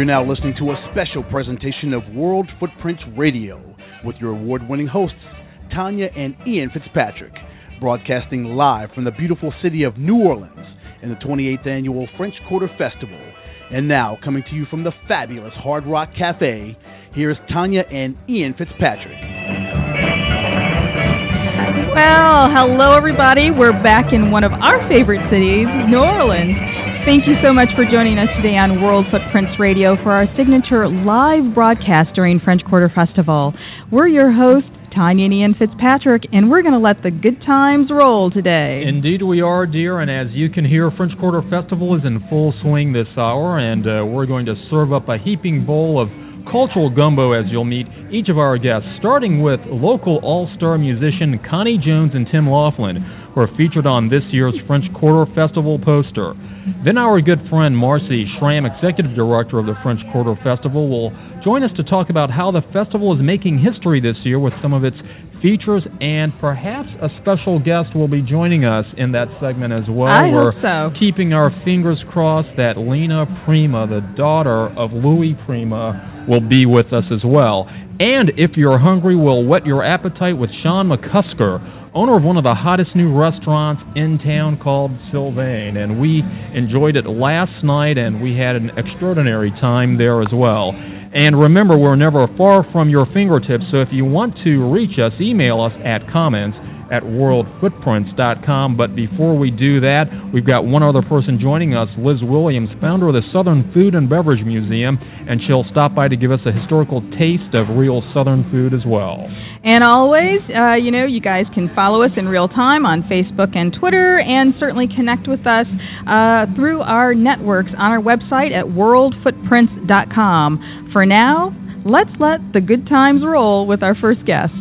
You're now listening to a special presentation of World Footprints Radio with your award winning hosts, Tanya and Ian Fitzpatrick, broadcasting live from the beautiful city of New Orleans in the 28th annual French Quarter Festival. And now, coming to you from the fabulous Hard Rock Cafe, here's Tanya and Ian Fitzpatrick. Well, hello everybody. We're back in one of our favorite cities, New Orleans. Thank you so much for joining us today on World Footprints Radio for our signature live broadcast during French Quarter Festival. We're your hosts, Tanya and Ian Fitzpatrick, and we're going to let the good times roll today. Indeed, we are, dear, and as you can hear, French Quarter Festival is in full swing this hour, and uh, we're going to serve up a heaping bowl of cultural gumbo as you'll meet each of our guests, starting with local all star musician Connie Jones and Tim Laughlin, who are featured on this year's French Quarter Festival poster. Then our good friend Marci Schramm, Executive Director of the French Quarter Festival, will join us to talk about how the festival is making history this year with some of its features, and perhaps a special guest will be joining us in that segment as well. I We're hope so. keeping our fingers crossed that Lena Prima, the daughter of Louis Prima, will be with us as well. And if you're hungry, we'll whet your appetite with Sean McCusker, owner of one of the hottest new restaurants in town called Sylvain. And we enjoyed it last night, and we had an extraordinary time there as well. And remember, we're never far from your fingertips, so if you want to reach us, email us at comments at worldfootprints.com. But before we do that, we've got one other person joining us, Liz Williams, founder of the Southern Food and Beverage Museum, and she'll stop by to give us a historical taste of real Southern food as well. And always, uh, you know, you guys can follow us in real time on Facebook and Twitter, and certainly connect with us uh, through our networks on our website at worldfootprints.com. For now, let's let the good times roll with our first guest.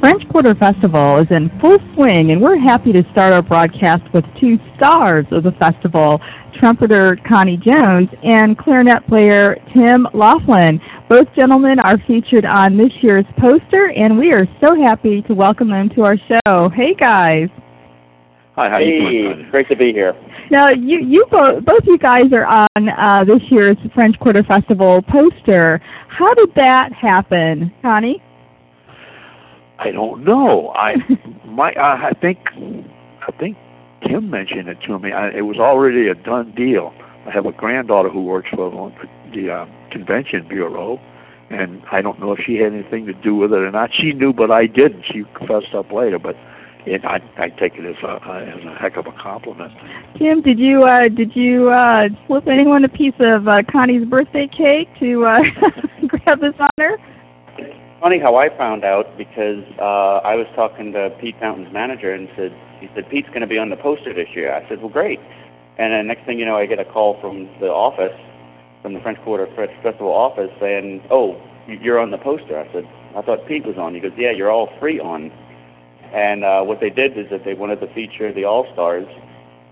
French Quarter Festival is in full swing, and we're happy to start our broadcast with two stars of the festival trumpeter Connie Jones and clarinet player Tim Laughlin. Both gentlemen are featured on this year's poster, and we are so happy to welcome them to our show. Hey, guys. Hi, how hey, you doing? great to be here. Now, you, you both, both you guys are on uh, this year's French Quarter Festival poster. How did that happen, Connie? I don't know. I my I, I think I think Tim mentioned it to me. I, it was already a done deal. I have a granddaughter who works for the, uh, convention bureau, and I don't know if she had anything to do with it or not. She knew, but I didn't. She fessed up later, but it, I I take it as a as a heck of a compliment. Tim, did you uh, did you uh, slip anyone a piece of uh, Connie's birthday cake to uh, grab this honor? Funny how I found out because uh, I was talking to Pete Fountain's manager and said he said Pete's going to be on the poster this year. I said, well, great. And then next thing you know, I get a call from the office, from the French Quarter French Festival office, saying, oh, you're on the poster. I said, I thought Pete was on. He goes, yeah, you're all free on. And uh, what they did is that they wanted to feature the All Stars,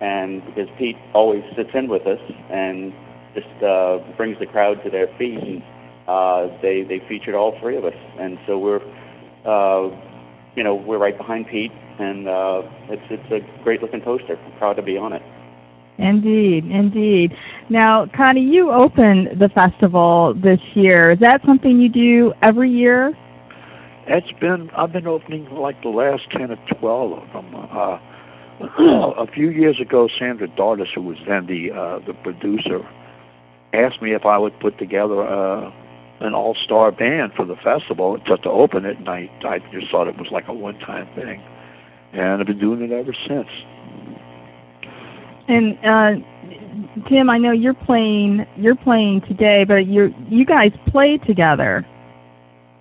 and because Pete always sits in with us and just uh, brings the crowd to their feet, and uh, they they featured all three of us, and so we're, uh, you know, we're right behind Pete, and uh, it's it's a great looking poster. I'm proud to be on it. Indeed, indeed. Now, Connie, you opened the festival this year. Is that something you do every year? It's been I've been opening like the last ten or twelve of them. Uh, a few years ago, Sandra Dartus, who was then the uh, the producer, asked me if I would put together uh, an all-star band for the festival just to open it, and I I just thought it was like a one-time thing, and I've been doing it ever since. And uh, Tim, I know you're playing you're playing today, but you you guys play together.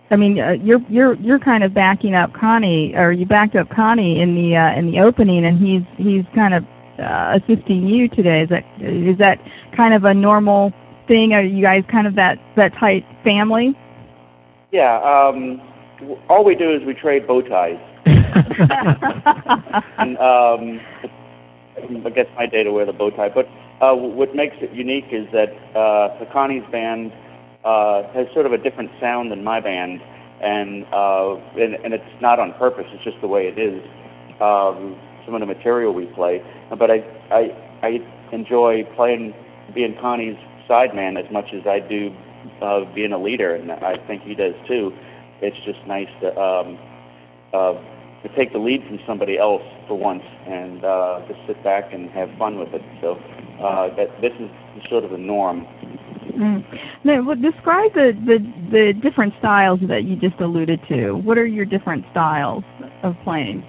I mean, uh, you're you're you're kind of backing up Connie, or you backed up Connie in the uh, in the opening, and he's he's kind of uh, assisting you today. Is that is that kind of a normal thing? Are you guys kind of that that tight family? Yeah. Um, all we do is we trade bow ties. and um, I guess my day to wear the bow tie. But uh, what makes it unique is that uh, Connie's band uh, has sort of a different sound than my band, and, uh, and and it's not on purpose. It's just the way it is. Um, some of the material we play, but I I I enjoy playing being Connie's sideman as much as I do uh, being a leader, and I think he does too. It's just nice to um, uh, to take the lead from somebody else for once and uh, just sit back and have fun with it. So uh, that this is sort of the norm. Mm. Now, well, describe the, the the different styles that you just alluded to. What are your different styles of playing?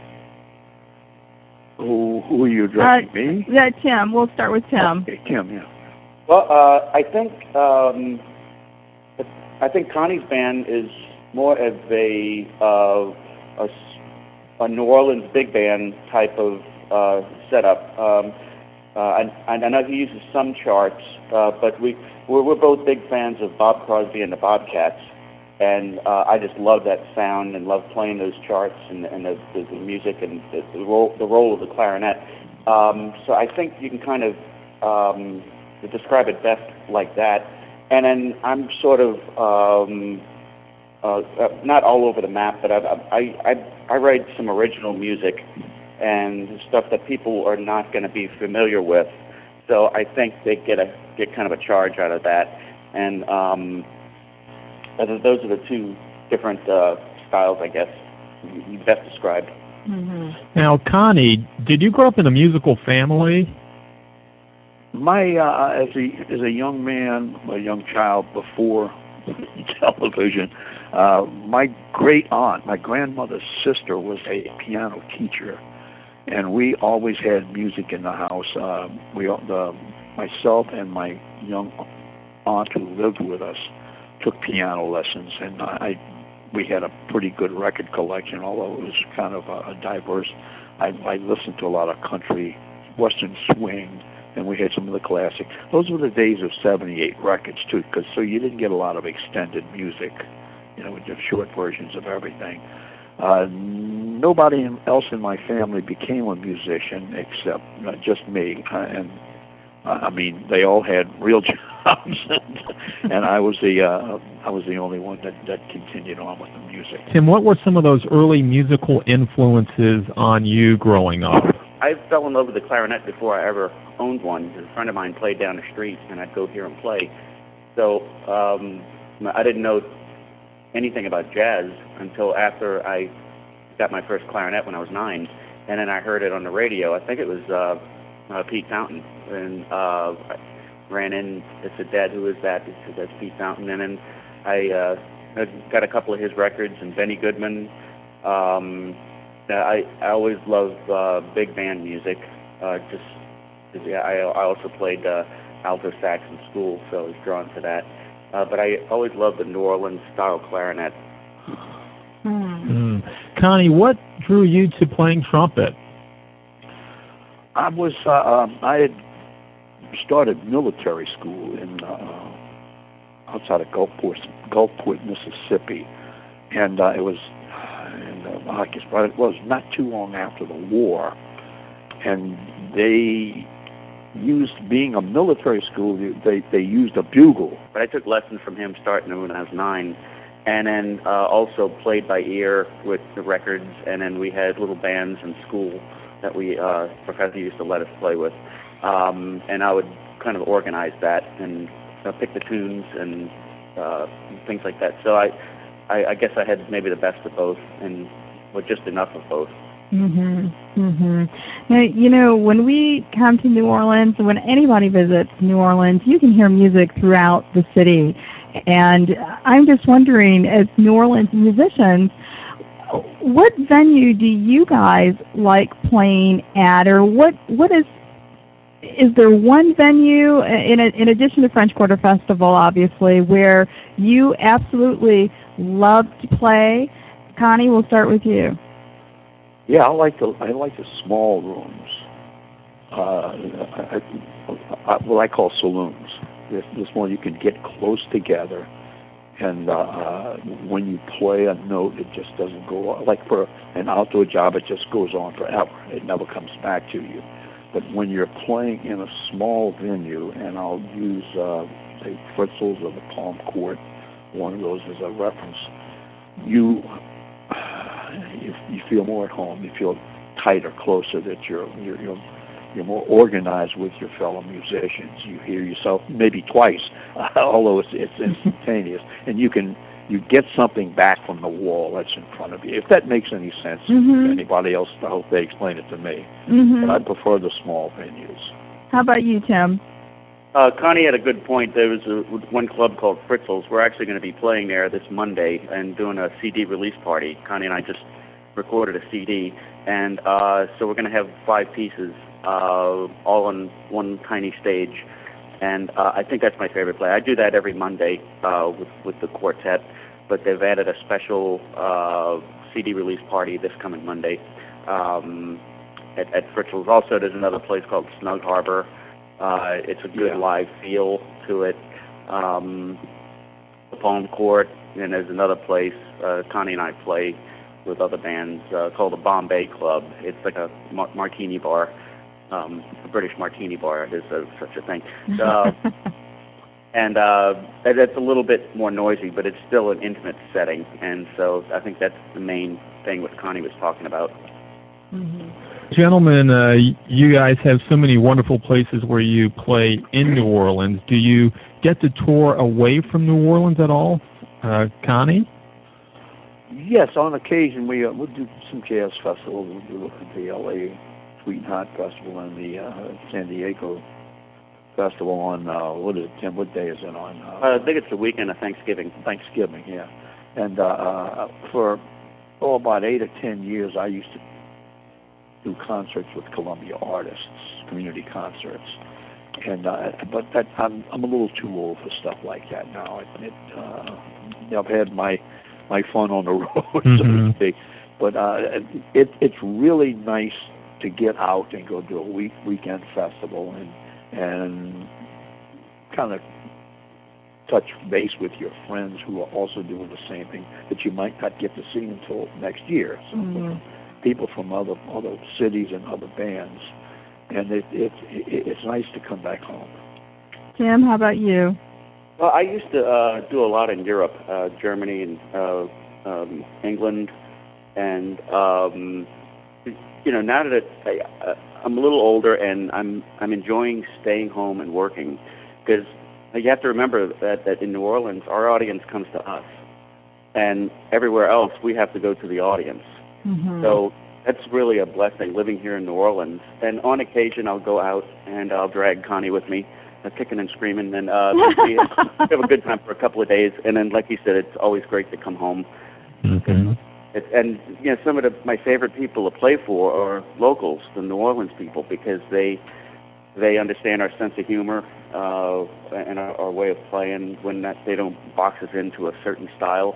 Who who are you addressing? Uh, me? Yeah, Tim. We'll start with Tim. Okay, Tim. Yeah. Well, uh, I think um, I think Connie's band is more of a uh, a, a New Orleans big band type of uh, setup. Um, uh, and I know he uses some charts, uh, but we we're, we're both big fans of Bob Crosby and the Bobcats, and uh, I just love that sound and love playing those charts and, and the, the, the music and the, the role the role of the clarinet. Um, so I think you can kind of um, describe it best like that. And then I'm sort of um, uh, uh, not all over the map, but I, I I I write some original music and stuff that people are not going to be familiar with. So I think they get a get kind of a charge out of that. And um, th- those are the two different uh, styles, I guess, you you best described. Mm-hmm. Now, Connie, did you grow up in a musical family? My uh, as a as a young man, a young child before television, uh, my great aunt, my grandmother's sister, was a piano teacher, and we always had music in the house. Uh, we the myself and my young aunt who lived with us took piano lessons, and I we had a pretty good record collection, although it was kind of a, a diverse. I, I listened to a lot of country, western swing, and we had some of the classic. Those were the days of '78 records too, because so you didn't get a lot of extended music, you know, with just short versions of everything. Uh, nobody else in my family became a musician except uh, just me, uh, and uh, I mean they all had real jobs, and, and I was the uh, I was the only one that that continued on with the music. Tim, what were some of those early musical influences on you growing up? I fell in love with the clarinet before I ever owned one. A friend of mine played down the street, and I'd go hear him play. So um, I didn't know anything about jazz until after I got my first clarinet when I was nine, and then I heard it on the radio. I think it was uh, uh, Pete Fountain, and uh, I ran in. I said, "Dad, who is that?" He said, "That's Pete Fountain." And then I uh, got a couple of his records and Benny Goodman. Um, yeah, I I always loved uh, big band music. Uh, just 'cause, yeah, I I also played uh, alto sax in school, so I was drawn to that. Uh, but I always loved the New Orleans style clarinet. Mm. Connie, what drew you to playing trumpet? I was uh, um, I had started military school in uh, outside of Gulfport, Gulfport, Mississippi, and uh, it was and uh, I guess but it was not too long after the war, and they used being a military school they they used a bugle But I took lessons from him starting when I was nine, and then uh, also played by ear with the records. And then we had little bands in school that we uh, professor used to let us play with, um, and I would kind of organize that and uh, pick the tunes and uh, things like that. So I, I, I guess I had maybe the best of both, and well, just enough of both. Mhm. Mhm. Now, you know, when we come to New Orleans, when anybody visits New Orleans, you can hear music throughout the city. And I'm just wondering, as New Orleans musicians, what venue do you guys like playing at, or what what is is there one venue in in addition to French Quarter Festival, obviously, where you absolutely love to play? Connie, we'll start with you. Yeah, I like the I like the small rooms. Uh, I, I, what I call saloons. This this one you can get close together, and uh, uh, when you play a note, it just doesn't go like for an outdoor job. It just goes on forever. It never comes back to you. But when you're playing in a small venue, and I'll use uh, say Fritzels or the Palm Court, one of those as a reference, you you, you feel more at home. You feel tighter, closer. That you're you're you're, you're more organized with your fellow musicians. You hear yourself maybe twice, although it's it's instantaneous, and you can you get something back from the wall that's in front of you. If that makes any sense Mhm. to anybody else, I hope they explain it to me. Mhm. But I prefer the small venues. How about you, Tim? Uh, Connie had a good point. There was a, one club called Fritzels. We're actually going to be playing there this Monday and doing a CD release party. Connie and I just recorded a CD, and uh, so we're going to have five pieces, uh, all on one tiny stage. And uh, I think that's my favorite play. I do that every Monday uh, with with the quartet, but they've added a special uh, CD release party this coming Monday um, at, at Fritzels. Also, there's another place called Snug Harbor. Uh, it's a good Yeah. live feel to it. Um, the Palm Court, and there's another place uh, Connie and I play with other bands uh, called the Bombay Club. It's like a mar- martini bar, um, a British martini bar. There's a, such a thing. Uh, and uh, and it's a little bit more noisy, but it's still an intimate setting, and so I think that's the main thing what Connie was talking about. Gentlemen, uh, you guys have so many wonderful places where you play in New Orleans. Do you get to tour away from New Orleans at all, uh, Connie? Yes, on occasion we uh, we'll do some jazz festivals. We'll do the LA Sweetheart Festival and the uh, San Diego Festival on uh, what is it, Tim? What day is it on? Uh, I think it's the weekend of Thanksgiving. Thanksgiving, yeah. And uh, uh, for oh about eight or ten years, I used to do concerts with Columbia artists, community concerts. And uh, but that I'm I'm a little too old for stuff like that now. It, it uh, I've had my my fun on the road, so to Mhm. speak. But uh, it it's really nice to get out and go do a week weekend festival and and kind of touch base with your friends who are also doing the same thing that you might not get to see until next year. So Mhm. people from other other cities and other bands, and it, it, it it's nice to come back home. Tim, how about you? Well, I used to uh, do a lot in Europe, uh, Germany and uh, um, England, and um, you know now that it, I, uh, I'm a little older and I'm I'm enjoying staying home and working because you have to remember that that in New Orleans our audience comes to us, and everywhere else we have to go to the audience. Mhm. So that's really a blessing living here in New Orleans. And on occasion, I'll go out and I'll drag Connie with me, uh, kicking and screaming, and uh, we have, we have a good time for a couple of days. And then, like you said, it's always great to come home. Mm-hmm. It, and you know, some of the, my favorite people to play for are locals, the New Orleans people, because they they understand our sense of humor uh, and our, our way of playing when that they don't box us into a certain style.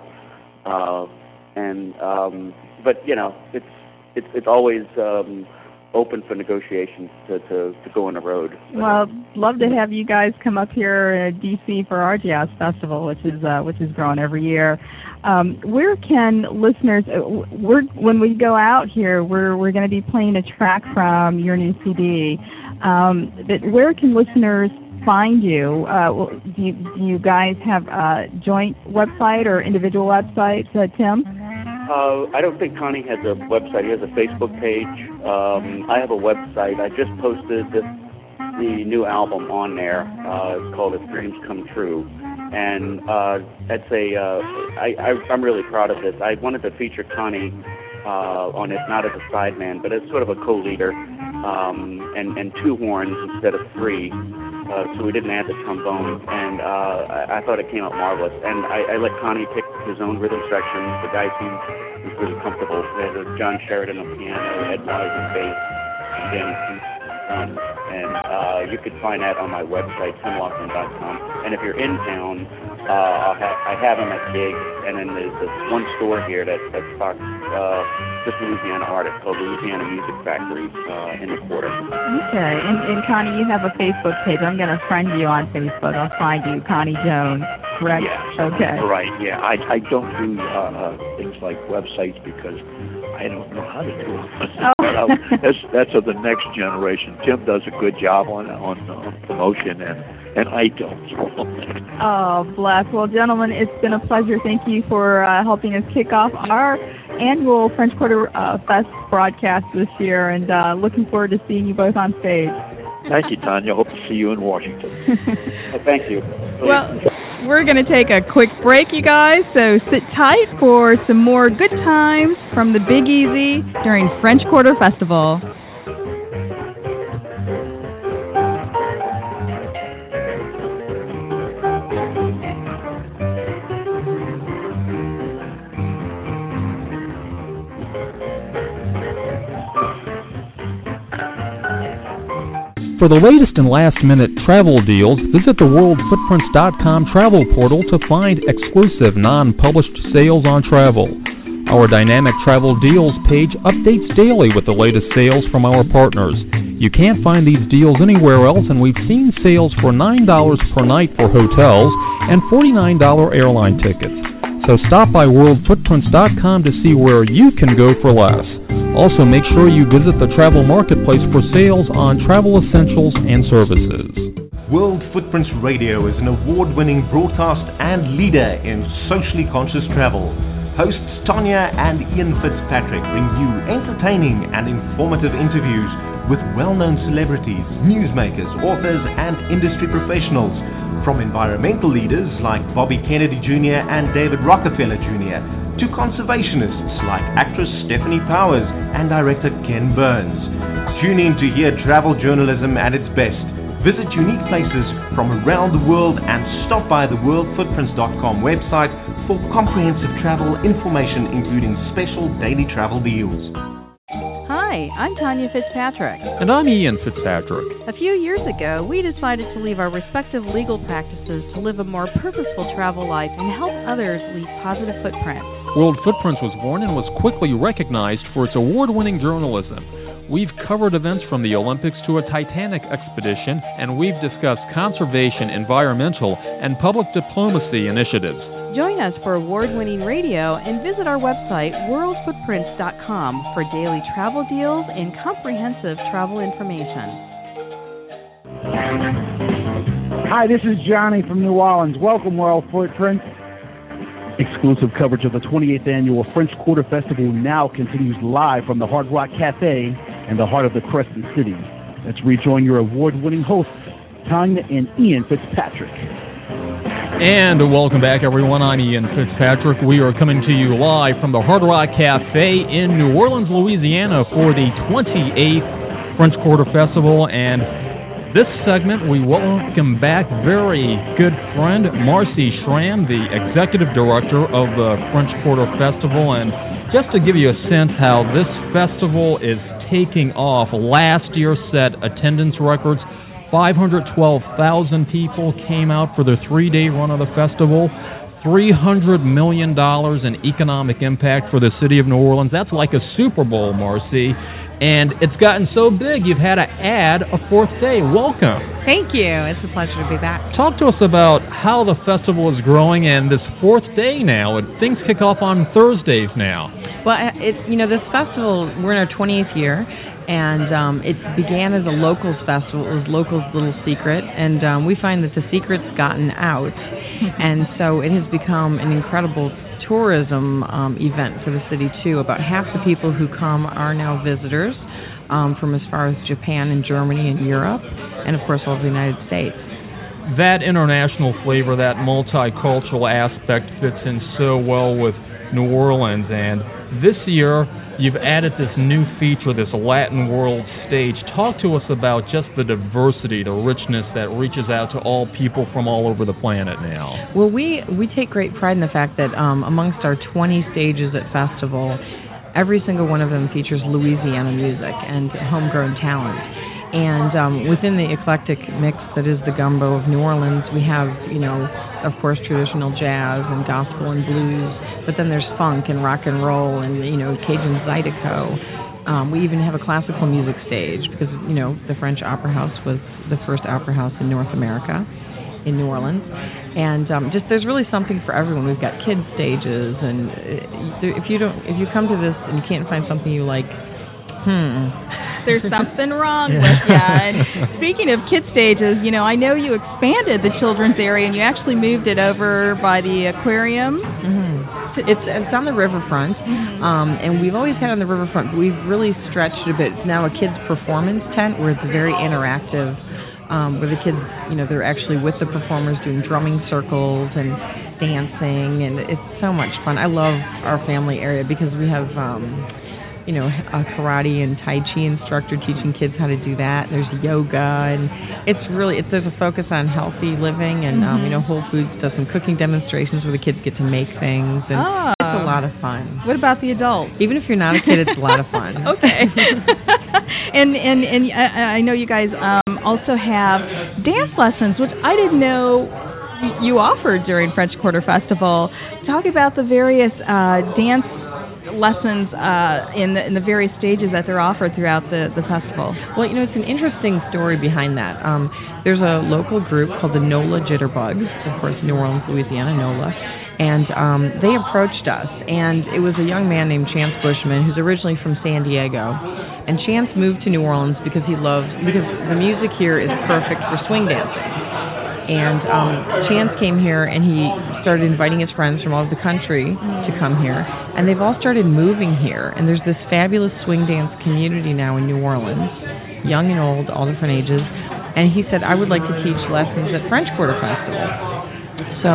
Uh, and um, but you know, it's it's it's always um, open for negotiations to, to to go on the road. Well, love to have you guys come up here at DC for our jazz festival, which is uh, which is growing every year. Um, where can listeners? uh, We're when we go out here, we're we're going to be playing a track from your new CD. Um, but where can listeners find you? Uh, do you do you guys have a joint website or individual websites, uh, Tim? Uh, I don't think Connie has a website. He has a Facebook page. Um, I have a website. I just posted the, the new album on there. Uh, it's called If Dreams Come True. And uh, that's a. Uh, I, I, I'm really proud of this. I wanted to feature Connie uh, on it, not as a sideman, but as sort of a co-leader, um, and, and two horns instead of three. Uh, so we didn't add the trombone, and uh, I, I thought it came out marvelous. And I, I let Connie pick his own rhythm section. The guy seemed was really comfortable. There's John Sheridan on piano, Ed Wise on bass, and Danny Keith on drums. And uh, you could find that on my website, timlaughlin.com. And if you're in town, uh, I'll have, I have him at gigs, and then there's this one store here that that stocks uh, just Louisiana artists called Louisiana Music Factory uh, in the quarter. Okay, and, and Connie, you have a Facebook page. I'm going to friend you on Facebook. I'll find you, Connie Jones. Correct? Yeah. Okay. Right. Yeah. I I don't do uh, uh, things like websites because I don't know how to do it. Oh. But I'll- that's that's of the next generation. Tim does a good job on on, on promotion, and and I don't. Oh, bless. Well, gentlemen, it's been a pleasure. Thank you for uh, helping us kick off our annual French Quarter uh, Fest broadcast this year, and uh, looking forward to seeing you both on stage. Thank you, Tanya. Hope to see you in Washington. thank you. Well, we're going to take a quick break, you guys, so sit tight for some more good times from the Big Easy during French Quarter Festival. For the latest and last minute travel deals, visit the worldfootprints.com travel portal to find exclusive non published sales on travel. Our dynamic travel deals page updates daily with the latest sales from our partners. You can't find these deals anywhere else, and we've seen sales for $9 per night for hotels and $49 airline tickets. So stop by worldfootprints.com to see where you can go for less. Also, make sure you visit the travel marketplace for sales on travel essentials and services. World Footprints Radio is an award winning broadcast and leader in socially conscious travel. Hosts Tanya and Ian Fitzpatrick bring you entertaining and informative interviews with well known celebrities, newsmakers, authors, and industry professionals. From environmental leaders like Bobby Kennedy Jr. and David Rockefeller Jr. to conservationists like actress Stefanie Powers and director Ken Burns. Tune in to hear travel journalism at its best. Visit unique places from around the world and stop by the worldfootprints.com website for comprehensive travel information including special daily travel deals. Hi, I'm Tanya Fitzpatrick. And I'm Ian Fitzpatrick. A few years ago, we decided to leave our respective legal practices to live a more purposeful travel life and help others leave positive footprints. World Footprints was born and was quickly recognized for its award winning journalism. We've covered events from the Olympics to a Titanic expedition, and we've discussed conservation, environmental, and public diplomacy initiatives. Join us for award winning radio and visit our website, worldfootprints.com, for daily travel deals and comprehensive travel information. Hi, this is Johnny from New Orleans. Welcome, World Footprints. Exclusive coverage of the 28th annual French Quarter Festival now continues live from the Hard Rock Cafe in the heart of the Crescent City. Let's rejoin your award winning hosts, Tanya and Ian Fitzpatrick. And welcome back, everyone. I'm Ian Fitzpatrick. We are coming to you live from the Hard Rock Cafe in New Orleans, Louisiana for the 28th French Quarter Festival. And this segment, we welcome back very good friend Marci Schramm, the executive director of the French Quarter Festival. And just to give you a sense how this festival is taking off, last year set attendance records. 512,000 people came out for the three day run of the festival. $300 million in economic impact for the city of New Orleans. That's like a Super Bowl, Marci. And it's gotten so big, you've had to add a fourth day. Welcome. Thank you. It's a pleasure to be back. Talk to us about how the festival is growing and this fourth day now. Things kick off on Thursdays now. Well, it's you know this festival. We're in our 20th year, and um, it began as a locals festival. It was locals' little secret, and um, we find that the secret's gotten out, and so it has become an incredible tourism um, event for the city too. About half the people who come are now visitors um, from as far as Japan and Germany and Europe, and of course all of the United States. That international flavor, that multicultural aspect fits in so well with New Orleans, and this year you've added this new feature, this Latin World Stage. Talk to us about just the diversity, the richness that reaches out to all people from all over the planet now. Well, we we take great pride in the fact that um, amongst our 20 stages at festival, every single one of them features Louisiana music and homegrown talent. And um, within the eclectic mix that is the gumbo of New Orleans, we have, you know, of course, traditional jazz and gospel and blues, but then there's funk and rock and roll and, you know, Cajun Zydeco. Um, we even have a classical music stage because, you know, the French Opera House was the first opera house in North America, in New Orleans. And um, just there's really something for everyone. We've got kids stages, and uh, if you don't, if you come to this and you can't find something you like, hmm, there's something wrong with you. And speaking of kid stages, you know, I know you expanded the children's area and you actually moved it over by the aquarium. Mm-hmm. it's it's on the riverfront, um, and we've always had on the riverfront. But we've really stretched a bit. It's now a kids performance tent where it's very interactive, um, where the kids, you know, they're actually with the performers doing drumming circles and dancing, and it's so much fun. I love our family area because we have. Um, you know, a karate and tai chi instructor teaching kids how to do that. There's yoga, and it's really it's there's a focus on healthy living, and um, you know, Whole Foods does some cooking demonstrations where the kids get to make things, and Oh. it's a lot of fun. What about the adults? Even if you're not a kid, it's a lot of fun. okay. and and and I, I know you guys um, also have dance lessons, which I didn't know you offered during French Quarter Festival. Talk about the various uh, dance lessons uh, in the in the various stages that they're offered throughout the the festival. Well, you know, it's an interesting story behind that. Um, there's a local group called the NOLA Jitterbugs, of course, New Orleans, Louisiana, NOLA. And um, they approached us, and it was a young man named Chance Bushman, who's originally from San Diego. And Chance moved to New Orleans because he loves because the music here is perfect for swing dancing. And um, Chance came here and he started inviting his friends from all over the country to come here. And they've all started moving here. And there's this fabulous swing dance community now in New Orleans, young and old, all different ages. And he said, I would like to teach lessons at French Quarter Festival. So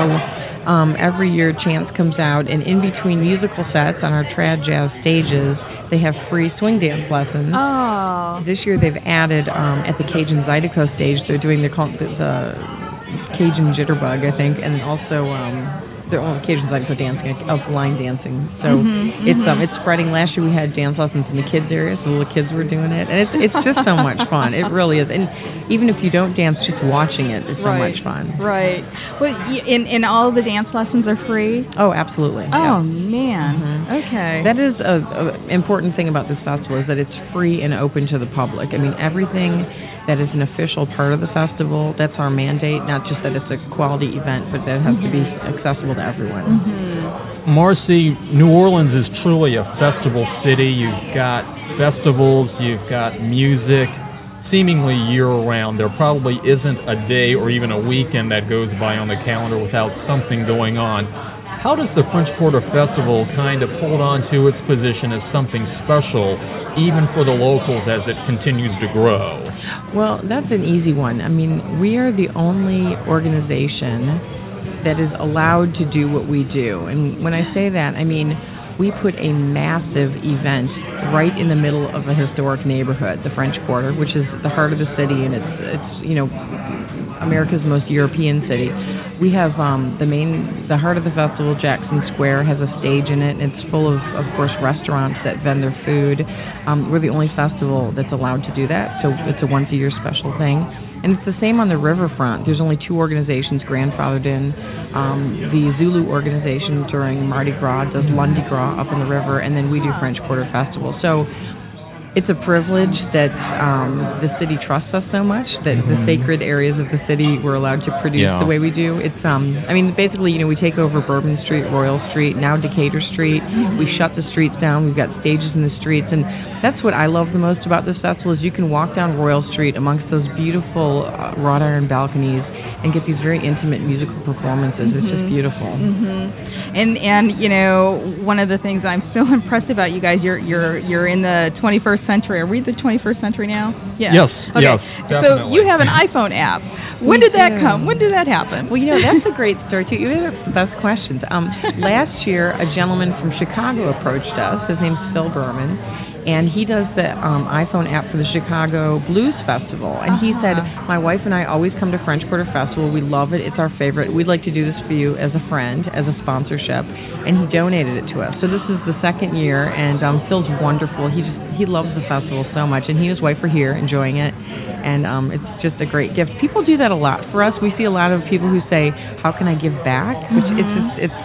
um, every year, Chance comes out, and in between musical sets on our trad jazz stages, they have free swing dance lessons. Oh. This year they've added um, at the Cajun Zydeco stage. They're doing the, the, the Cajun Jitterbug, I think, and also um, their own Cajun Zydeco dancing, of line dancing. So Mhm, it's um mhm. it's spreading. Last year we had dance lessons in the kids area, so the little kids were doing it, and it's it's just so much fun. It really is. And even if you don't dance, just watching it is so Right. much fun. Right. Well, y- and and all the dance lessons are free. Oh, absolutely. Oh yeah. man. Mhm. Okay. That is a, a important thing about this festival is that it's free and open to the public. I mean, everything that is an official part of the festival, that's our mandate. Not just that it's a quality event, but that it has to be accessible to everyone. Mhm. Marci, New Orleans is truly a festival city. You've got festivals, you've got music, seemingly year round. There probably isn't a day or even a weekend that goes by on the calendar without something going on. How does the French Quarter Festival kind of hold on to its position as something special, even for the locals as it continues to grow? Well, that's an easy one. I mean, we are the only organization that is allowed to do what we do. And when I say that, I mean we put a massive event right in the middle of a historic neighborhood, the French Quarter, which is the heart of the city and it's it's, you know, America's most European city. We have um, the main, the heart of the festival, Jackson Square, has a stage in it. And it's full of, of course, restaurants that vend their food. Um, we're the only festival that's allowed to do that, so it's a once a year special thing. And it's the same on the riverfront. There's only two organizations grandfathered in. Um, the Zulu organization during Mardi Gras does Lundi Gras up in the river, and then we do French Quarter Festival. So it's a privilege that um, the city trusts us so much that the Mhm. sacred areas of the city we're allowed to produce Yeah. the way we do. It's um, I mean, basically, you know, we take over Bourbon Street, Royal Street, now Decatur Street. We shut the streets down. We've got stages in the streets, and that's what I love the most about this festival is you can walk down Royal Street amongst those beautiful uh, wrought iron balconies and get these very intimate musical performances. It's just Mhm. beautiful. Mhm. And and you know one of the things I'm so impressed about you guys you're you're you're in the 21st century. Are we the 21st century now? Yeah. Yes, Okay. yes, So you have an iPhone app. When did that come? When did that happen? Well, you know, that's a great story too. You have the best questions. Um, last year, a gentleman from Chicago approached us. His name's Phil Berman, and he does the um, iPhone app for the Chicago Blues Festival. And he said, Uh-huh. "My wife and I always come to French Quarter Festival. We love it. It's our favorite. We'd like to do this for you as a friend, as a sponsorship." And he donated it to us. So this is the second year, and um, Phil's wonderful. He just he loves the festival so much, and he and his wife are here enjoying it and um, it's just a great gift. People do that a lot for us. We see a lot of people who say, "How can I give back?" Which it's Mhm. just it's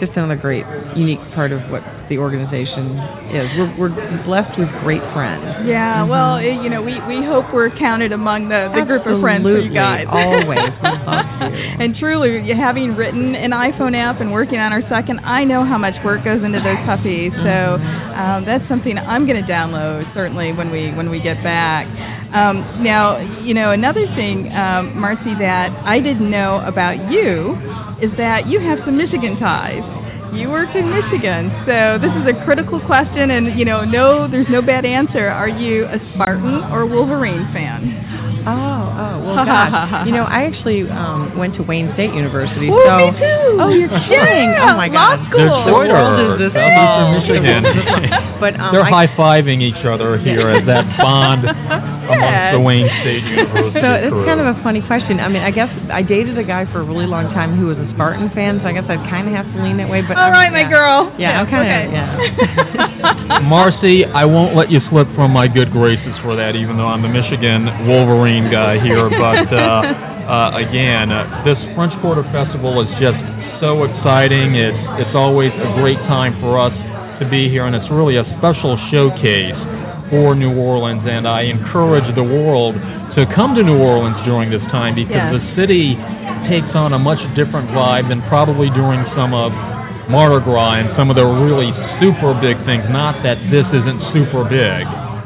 just another great, unique part of what the organization is. We're we're blessed with great friends. Yeah, well, eh, you know, we we hope we're counted among the the group of friends for you guys. always. We love you. and truly, having written an iPhone app and working on our second, I know how much work goes into those puppies. So um, that's something I'm going to download certainly when we when we get back. Um, now, you know, another thing, um, Marci, that I didn't know about you is that you have some Michigan ties. You worked in Michigan, so this is a critical question, and you know, no, there's no bad answer. Are you a Spartan or Wolverine fan? Oh, oh, well, God. you know, I actually um went to Wayne State University, Ooh, so. me too. Oh, you're kidding! Yeah, oh my God. law God. school. The world is this Southeastern small. Michigan. but um, They're I, high fiving each other here as that bond amongst the Wayne State University So it's crew. kind of a funny question. I mean, I guess I dated a guy for a really long time who was a Spartan fan, so I guess I'd kind of have to lean that way. But All um, right, my yeah. girl. Yeah, I'm kind of okay. yeah. Marci, I won't let you slip from my good graces for that, even though I'm the Michigan Wolverine guy here. But uh, uh, again, uh, this French Quarter Festival is just so exciting. It's it's always a great time for us to be here, and it's really a special showcase for New Orleans. And I encourage the world to come to New Orleans during this time because Yes. the city takes on a much different vibe than probably during some of Mardi Gras and some of the really super big things. Not that this isn't super big,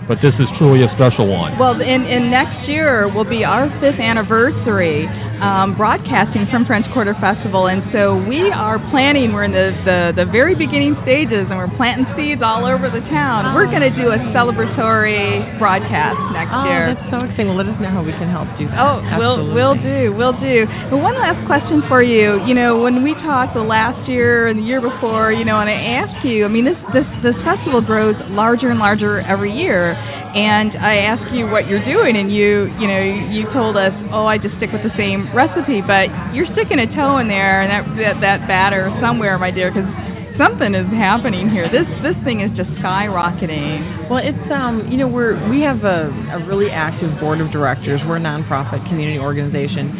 but this is truly a special one. Well, in, in next year will be our fifth anniversary um, broadcasting from French Quarter Festival, and so we are planning. We're in the, the, the very beginning stages, and we're planting seeds all over the town. We're going to do a celebratory broadcast next Oh, year. that's so exciting. Well, let us know how we can help do that. Oh, we'll we'll do, we'll do. But one last question for you. You know, when we talked the last year and the year before, you know, and I asked you, I mean, this this this festival grows larger and larger every year. And I asked you what you're doing, and you, you know, you told us, oh, I just stick with the same recipe. But you're sticking a toe in there, and that that, that batter somewhere, my dear, because something is happening here. This this thing is just skyrocketing. Well, it's um, you know, we're we have a, a really active board of directors. We're a nonprofit community organization,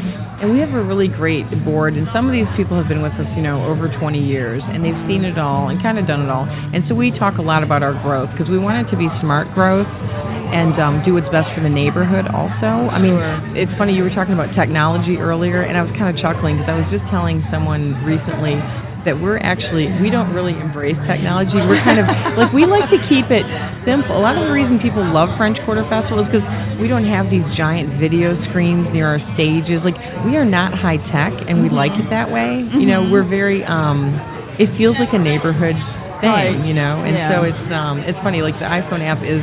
and we have a really great board. And some of these people have been with us, you know, over 20 years, and they've seen it all and kind of done it all. And so we talk a lot about our growth because we want it to be smart growth and um, do what's best for the neighborhood. Also, I mean, it's funny you were talking about technology earlier, and I was kind of chuckling because I was just telling someone recently that we're actually we don't really embrace technology. We're kind of like we like to keep it simple. A lot of the reason people love French Quarter Festival is because we don't have these giant video screens near our stages. Like we are not high tech, and we like it that way. You know, we're very. um It feels like a neighborhood thing, you know. And Yeah. so it's um it's funny. Like the iPhone app is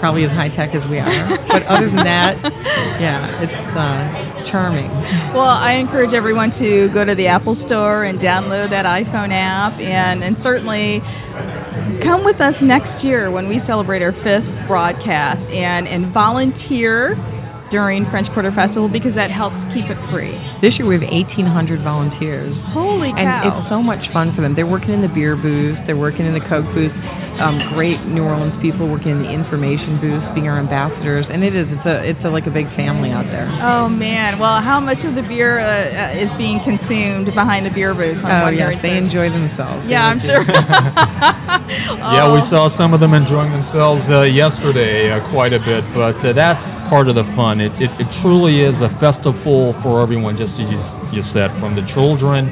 probably as high tech as we are, but other than that, yeah, it's uh charming. Well, I encourage everyone to go to the Apple Store and download that iPhone app, and and certainly come with us next year when we celebrate our fifth broadcast, and and volunteer during French Quarter Festival because that helps keep it free. This year we have 1,800 volunteers. Holy cow! And it's so much fun for them. They're working in the beer booth, they're working in the Coke booth. Um, great New Orleans people working in the information booth, being our ambassadors, and it is it's a it's a, like a big family out there. Oh man! Well, how much of the beer uh, uh, is being consumed behind the beer booth? I'm Oh yes, they enjoy themselves. They Yeah, I'm really sure. do. Yeah, we Oh. saw some of them enjoying themselves uh, yesterday uh, quite a bit, but uh, that's part of the fun. It, it it truly is a festival for everyone, just as you, you said, from the children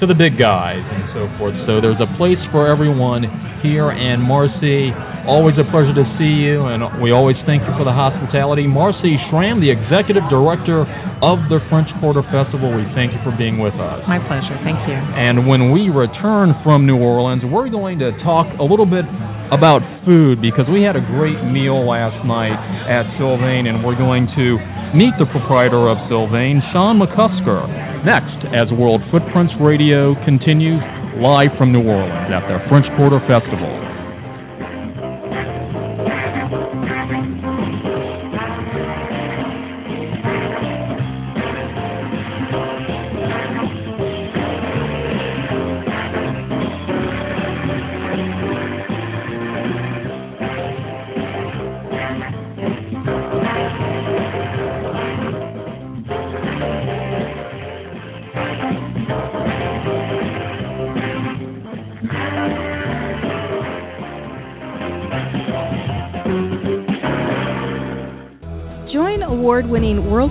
to the big guys and so forth. So there's a place for everyone here. And Marci, always a pleasure to see you, and we always thank you for the hospitality. Marci Schramm, the executive director of the French Quarter Festival, we thank you for being with us. My pleasure. Thank you. And when we return from New Orleans, we're going to talk a little bit about food because we had a great meal last night at Sylvain, and we're going to meet the proprietor of Sylvain, Sean McCusker, next as World Footprints Radio continues live from New Orleans at the French Quarter Festival.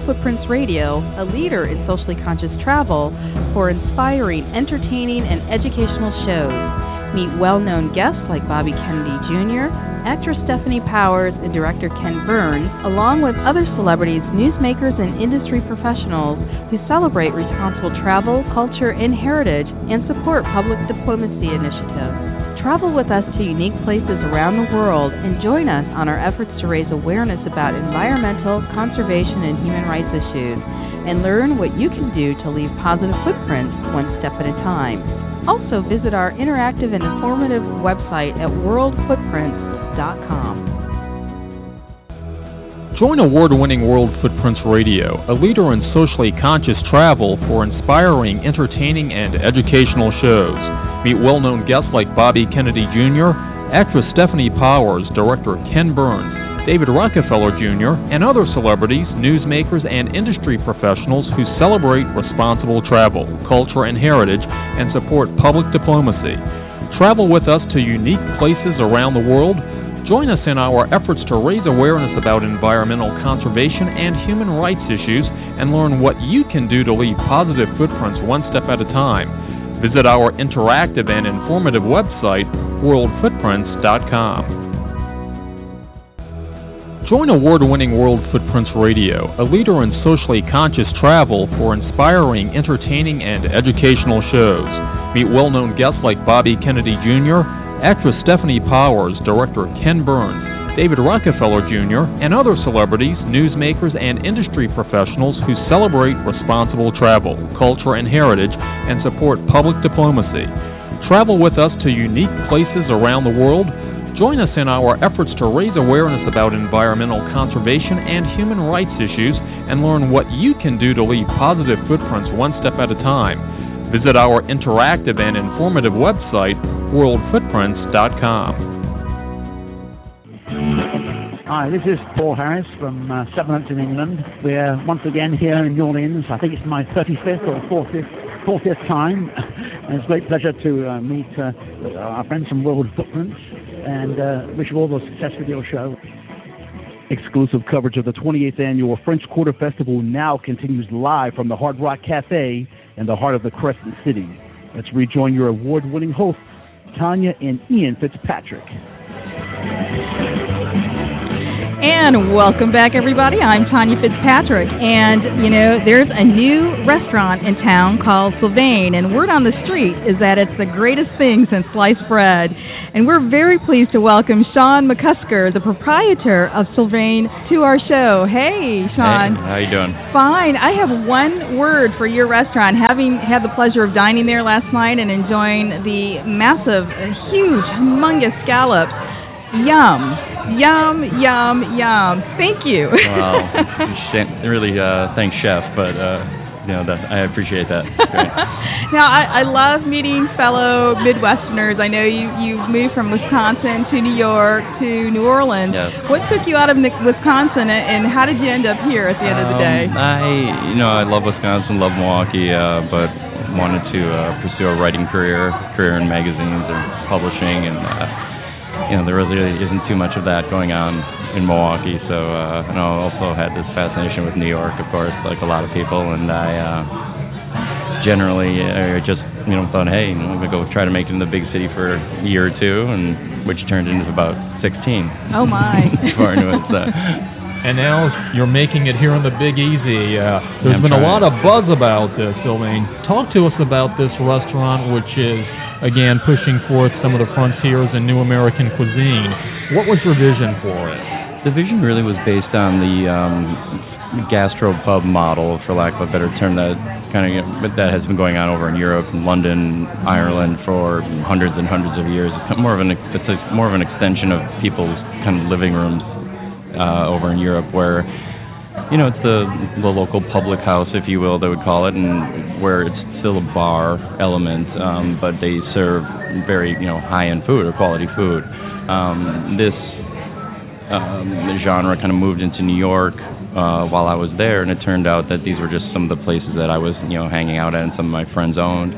Footprints Radio, a leader in socially conscious travel, for inspiring, entertaining, and educational shows. Meet well known guests like Bobby Kennedy Jr., actress Stefanie Powers and director Ken Burns, along with other celebrities, newsmakers, and industry professionals who celebrate responsible travel, culture, and heritage and support public diplomacy initiatives. Travel with us to unique places around the world and join us on our efforts to raise awareness about environmental, conservation, and human rights issues, and learn what you can do to leave positive footprints one step at a time. Also, visit our interactive and informative website at worldfootprints.com. Join award winning World Footprints Radio, a leader in socially conscious travel for inspiring, entertaining, and educational shows. Meet well known guests like Bobby Kennedy Jr., actress Stefanie Powers, director Ken Burns, David Rockefeller Jr., and other celebrities, newsmakers, and industry professionals who celebrate responsible travel, culture, and heritage and support public diplomacy. Travel with us to unique places around the world. Join us in our efforts to raise awareness about environmental conservation and human rights issues and learn what you can do to leave positive footprints one step at a time. Visit our interactive and informative website, worldfootprints.com. Join award winning World Footprints Radio, a leader in socially conscious travel for inspiring, entertaining, and educational shows. Meet well known guests like Bobby Kennedy Jr., actress Stefanie Powers, director Ken Burns, David Rockefeller Jr., and other celebrities, newsmakers, and industry professionals who celebrate responsible travel, culture, and heritage and support public diplomacy. Travel with us to unique places around the world Join us in our efforts to raise awareness about environmental conservation and human rights issues and learn what you can do to leave positive footprints one step at a time. Visit our interactive and informative website, worldfootprints.com. Hi, this is Paul Harris from uh, England. We're once again here in New Orleans. I think it's my 35th or 40th, 40th time. and it's a great pleasure to uh, meet uh, our friends from World Footprints and uh, wish you all the success with your show. Exclusive coverage of the 28th annual French Quarter Festival now continues live from the Hard Rock Cafe in the heart of the Crescent City. Let's rejoin your award winning hosts, Tanya and Ian Fitzpatrick. And welcome back, everybody. I'm Tanya Fitzpatrick. And, you know, there's a new restaurant in town called Sylvain, and word on the street is that it's the greatest thing since sliced bread. And we're very pleased to welcome Sean McCusker, the proprietor of Sylvain, to our show. Hey, Sean. Hey, how you doing? Fine. I have one word for your restaurant. Having had the pleasure of dining there last night and enjoying the massive, huge, humongous scallops, yum. Yum, yum, yum. Thank you. Wow. really, uh, thanks, chef, but uh, you know that I appreciate that. now, I, I love meeting fellow Midwesterners. I know you you moved from Wisconsin to New York to New Orleans. Yes. What took you out of Wisconsin, and how did you end up here at the end um, of the day? Um, I, you know, I love Wisconsin, love Milwaukee, uh, but wanted to uh, pursue a writing career, career in magazines and publishing, and. Uh, you know, there really isn't too much of that going on in Milwaukee. So, uh, and I also had this fascination with New York, of course, like a lot of people. And I uh, generally uh, just, you know, thought, hey, I'm gonna go try to make it in the big city for a year or two, and which turned into about 16. Oh my! Before I knew it. So. And now you're making it here in the Big Easy. Uh, there's I'm been a lot of buzz about this, Sylvain. Talk to us about this restaurant, which is again pushing forth some of the frontiers in new American cuisine. What was your vision for it? The vision really was based on the um, gastropub model, for lack of a better term, that kind of you know, that has been going on over in Europe, and London, Ireland for hundreds and hundreds of years. It's more of an it's a, more of an extension of people's kind of living rooms uh, over in Europe, where you know it's the the local public house, if you will, they would call it, and where it's still a bar element, um, but they serve very you know high end food or quality food. Um, this um, genre kind of moved into New York uh, while I was there, and it turned out that these were just some of the places that I was you know hanging out at, and some of my friends owned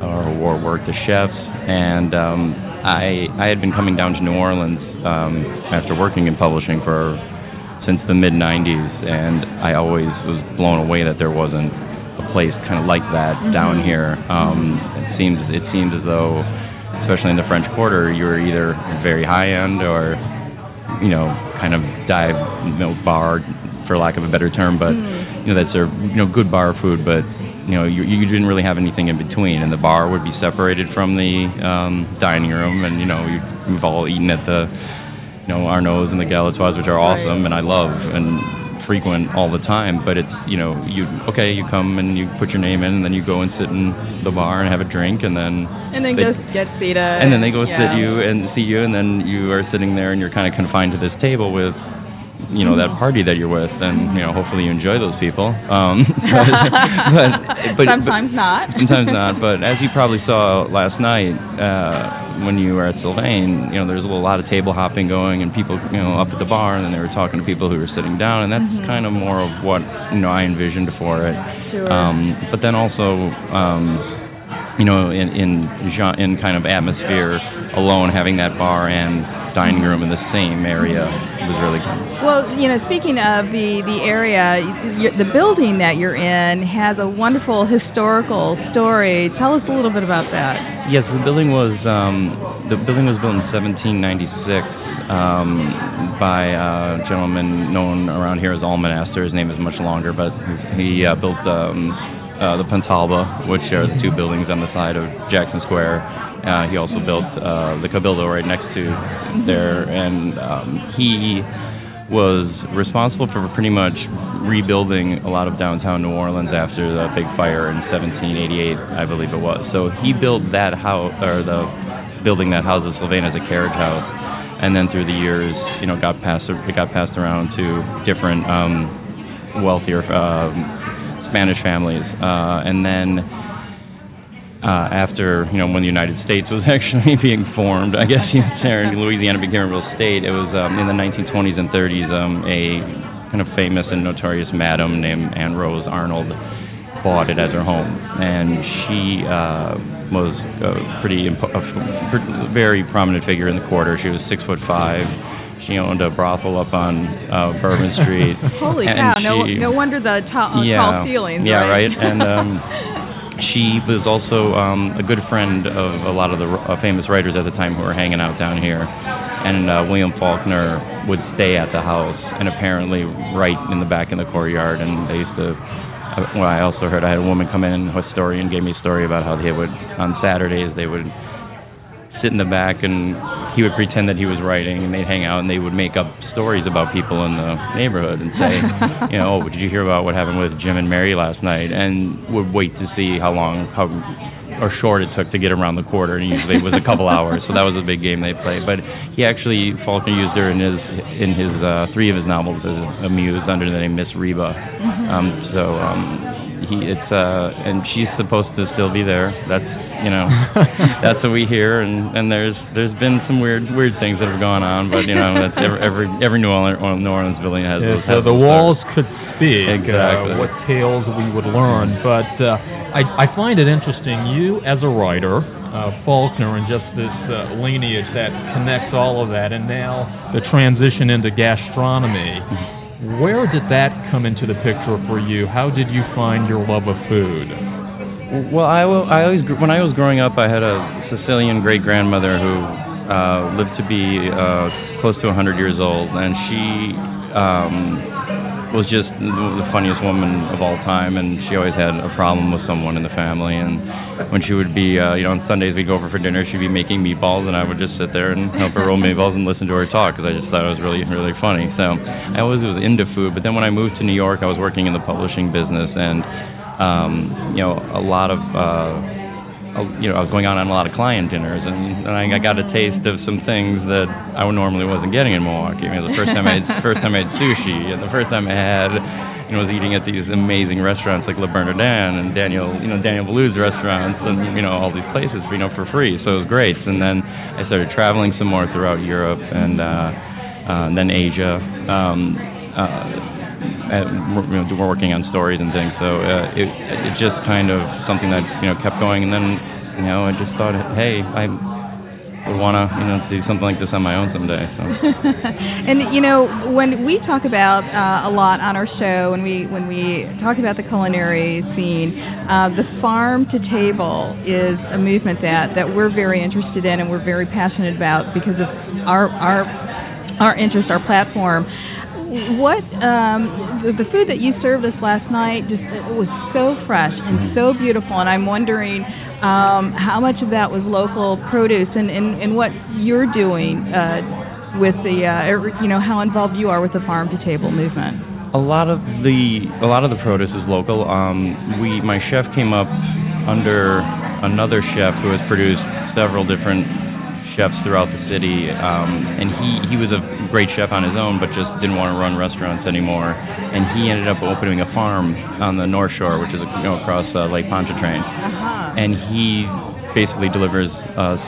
or, or worked as chefs, and um, I I had been coming down to New Orleans um, after working in publishing for since the mid '90s, and I always was blown away that there wasn't a place kind of like that Mm-hmm. down here. Um, it seems it seems as though, especially in the French Quarter, you were either very high end or you know, kind of dive milk bar, for lack of a better term, but Mm. you know that served you know good bar food, but you know you, you didn't really have anything in between, and the bar would be separated from the um, dining room, and you know you, we've all eaten at the you know Arnaud's and the Galatoire's, which are awesome, and I love and frequent all the time. But it's you know you okay you come and you put your name in, and then you go and sit in the bar and have a drink, and then And then they- go get seated. and then they go yeah. sit you and see you, and then you are sitting there, and you're kind of confined to this table with, you know, that party that you're with, and you know, hopefully you enjoy those people. Um, but, but, but sometimes not. sometimes not. But as you probably saw last night uh, when you were at Sylvain, you know, there's a lot of table hopping going, and people, you know, up at the bar, and then they were talking to people who were sitting down, and that's Mhm. kind of more of what you know I envisioned for it. Sure. Um, but then also, um, you know, in in in kind of atmosphere alone, having that bar and dining room in the same area was really good. Well, you know, speaking of the the area, the building that you're in has a wonderful historical story. Tell us a little bit about that. Yes, the building was um, the building was built in 1796 um, by a gentleman known around here as Almonester. His name is much longer, but he uh, built um, uh, the Pontalba, which are the two buildings on the side of Jackson Square. Uh, he also built uh, the Cabildo right next to there, and um, he was responsible for pretty much rebuilding a lot of downtown New Orleans after the big fire in 1788, I believe it was. So he built that house, or the building that houses Sylvain as a carriage house, and then through the years, you know, got passed it got passed around to different um, wealthier um, Spanish families, uh, and then uh, after you know when the United States was actually being formed, I guess you know, there in Louisiana became a real state. It was um, in the 1920s and 30s. Um, a kind of famous and notorious madam named Anne Rose Arnold bought it as her home, and she uh, was a pretty impo- a f- very prominent figure in the quarter. She was six foot five. She owned a brothel up on uh, Bourbon Street. Holy and cow! No, she- no wonder the tall, yeah, tall ceilings. Yeah, right. right. And um, she was also um, a good friend of a lot of the uh, famous writers at the time who were hanging out down here. And uh, William Faulkner would stay at the house and apparently right in the back in the courtyard. And they used to. Uh, well, I also heard I had a woman come in, a historian, gave me a story about how they would on Saturdays they would sit in the back and he would pretend that he was writing and they'd hang out and they would make up stories about people in the neighborhood and say, you know, oh, did you hear about what happened with Jim and Mary last night? And would wait to see how long, how or short it took to get around the quarter, and usually it was a couple hours. So that was a big game they played. But he actually Faulkner used her in his in his uh, three of his novels as a muse under the name Miss Reba. Um, so um, he it's uh, and she's supposed to still be there. That's you know that's what we hear, and and there's there's been some weird weird things that have gone on, but you know that's every every, every New Orleans New Orleans building has Yeah, those. so the walls could speak. Exactly. Uh, what tales we would learn, but uh, I, I find it interesting. You as a writer, uh, Faulkner, and just this uh, lineage that connects all of that, and now the transition into gastronomy. Where did that come into the picture for you? How did you find your love of food? Well, I, I always when I was growing up, I had a Sicilian great grandmother who uh, lived to be uh, close to 100 years old, and she um, was just the funniest woman of all time, and she always had a problem with someone in the family. And when she would be, uh, you know, on Sundays we'd go over for dinner, she'd be making meatballs, and I would just sit there and help her roll meatballs and listen to her talk because I just thought it was really, really funny. So I always was into food. But then when I moved to New York, I was working in the publishing business, and um, you know, a lot of. Uh, you know, I was going on on a lot of client dinners, and, and I, I got a taste of some things that I normally wasn't getting in Milwaukee. I mean, the first time I had, first time I had sushi, and the first time I had, you know, was eating at these amazing restaurants like Le Bernardin and Daniel, you know, Daniel Boulud's restaurants, and you know, all these places, you know, for free. So it was great. And then I started traveling some more throughout Europe and, uh, uh, and then Asia. Um, uh, you know, we're working on stories and things. So uh, it it just kind of something that you know kept going, and then you know I just thought, hey, I would want to you know do something like this on my own someday. So and you know when we talk about uh, a lot on our show when we when we talk about the culinary scene uh, the farm to table is a movement that that we're very interested in and we're very passionate about because of our our our interest, our platform. What um, the, the food that you served us last night just it was so fresh and so beautiful, and I'm wondering um, how much of that was local produce and, and, and what you're doing uh, with the uh, you know how involved you are with the farm to table movement. A lot of the a lot of the produce is local. Um, we my chef came up under another chef who has produced several different chefs throughout the city, um, and he he was a great chef on his own, but just didn't want to run restaurants anymore. And he ended up opening a farm on the North Shore, which is you know across uh, Lake Pontchartrain. Uh-huh. And he basically delivers us.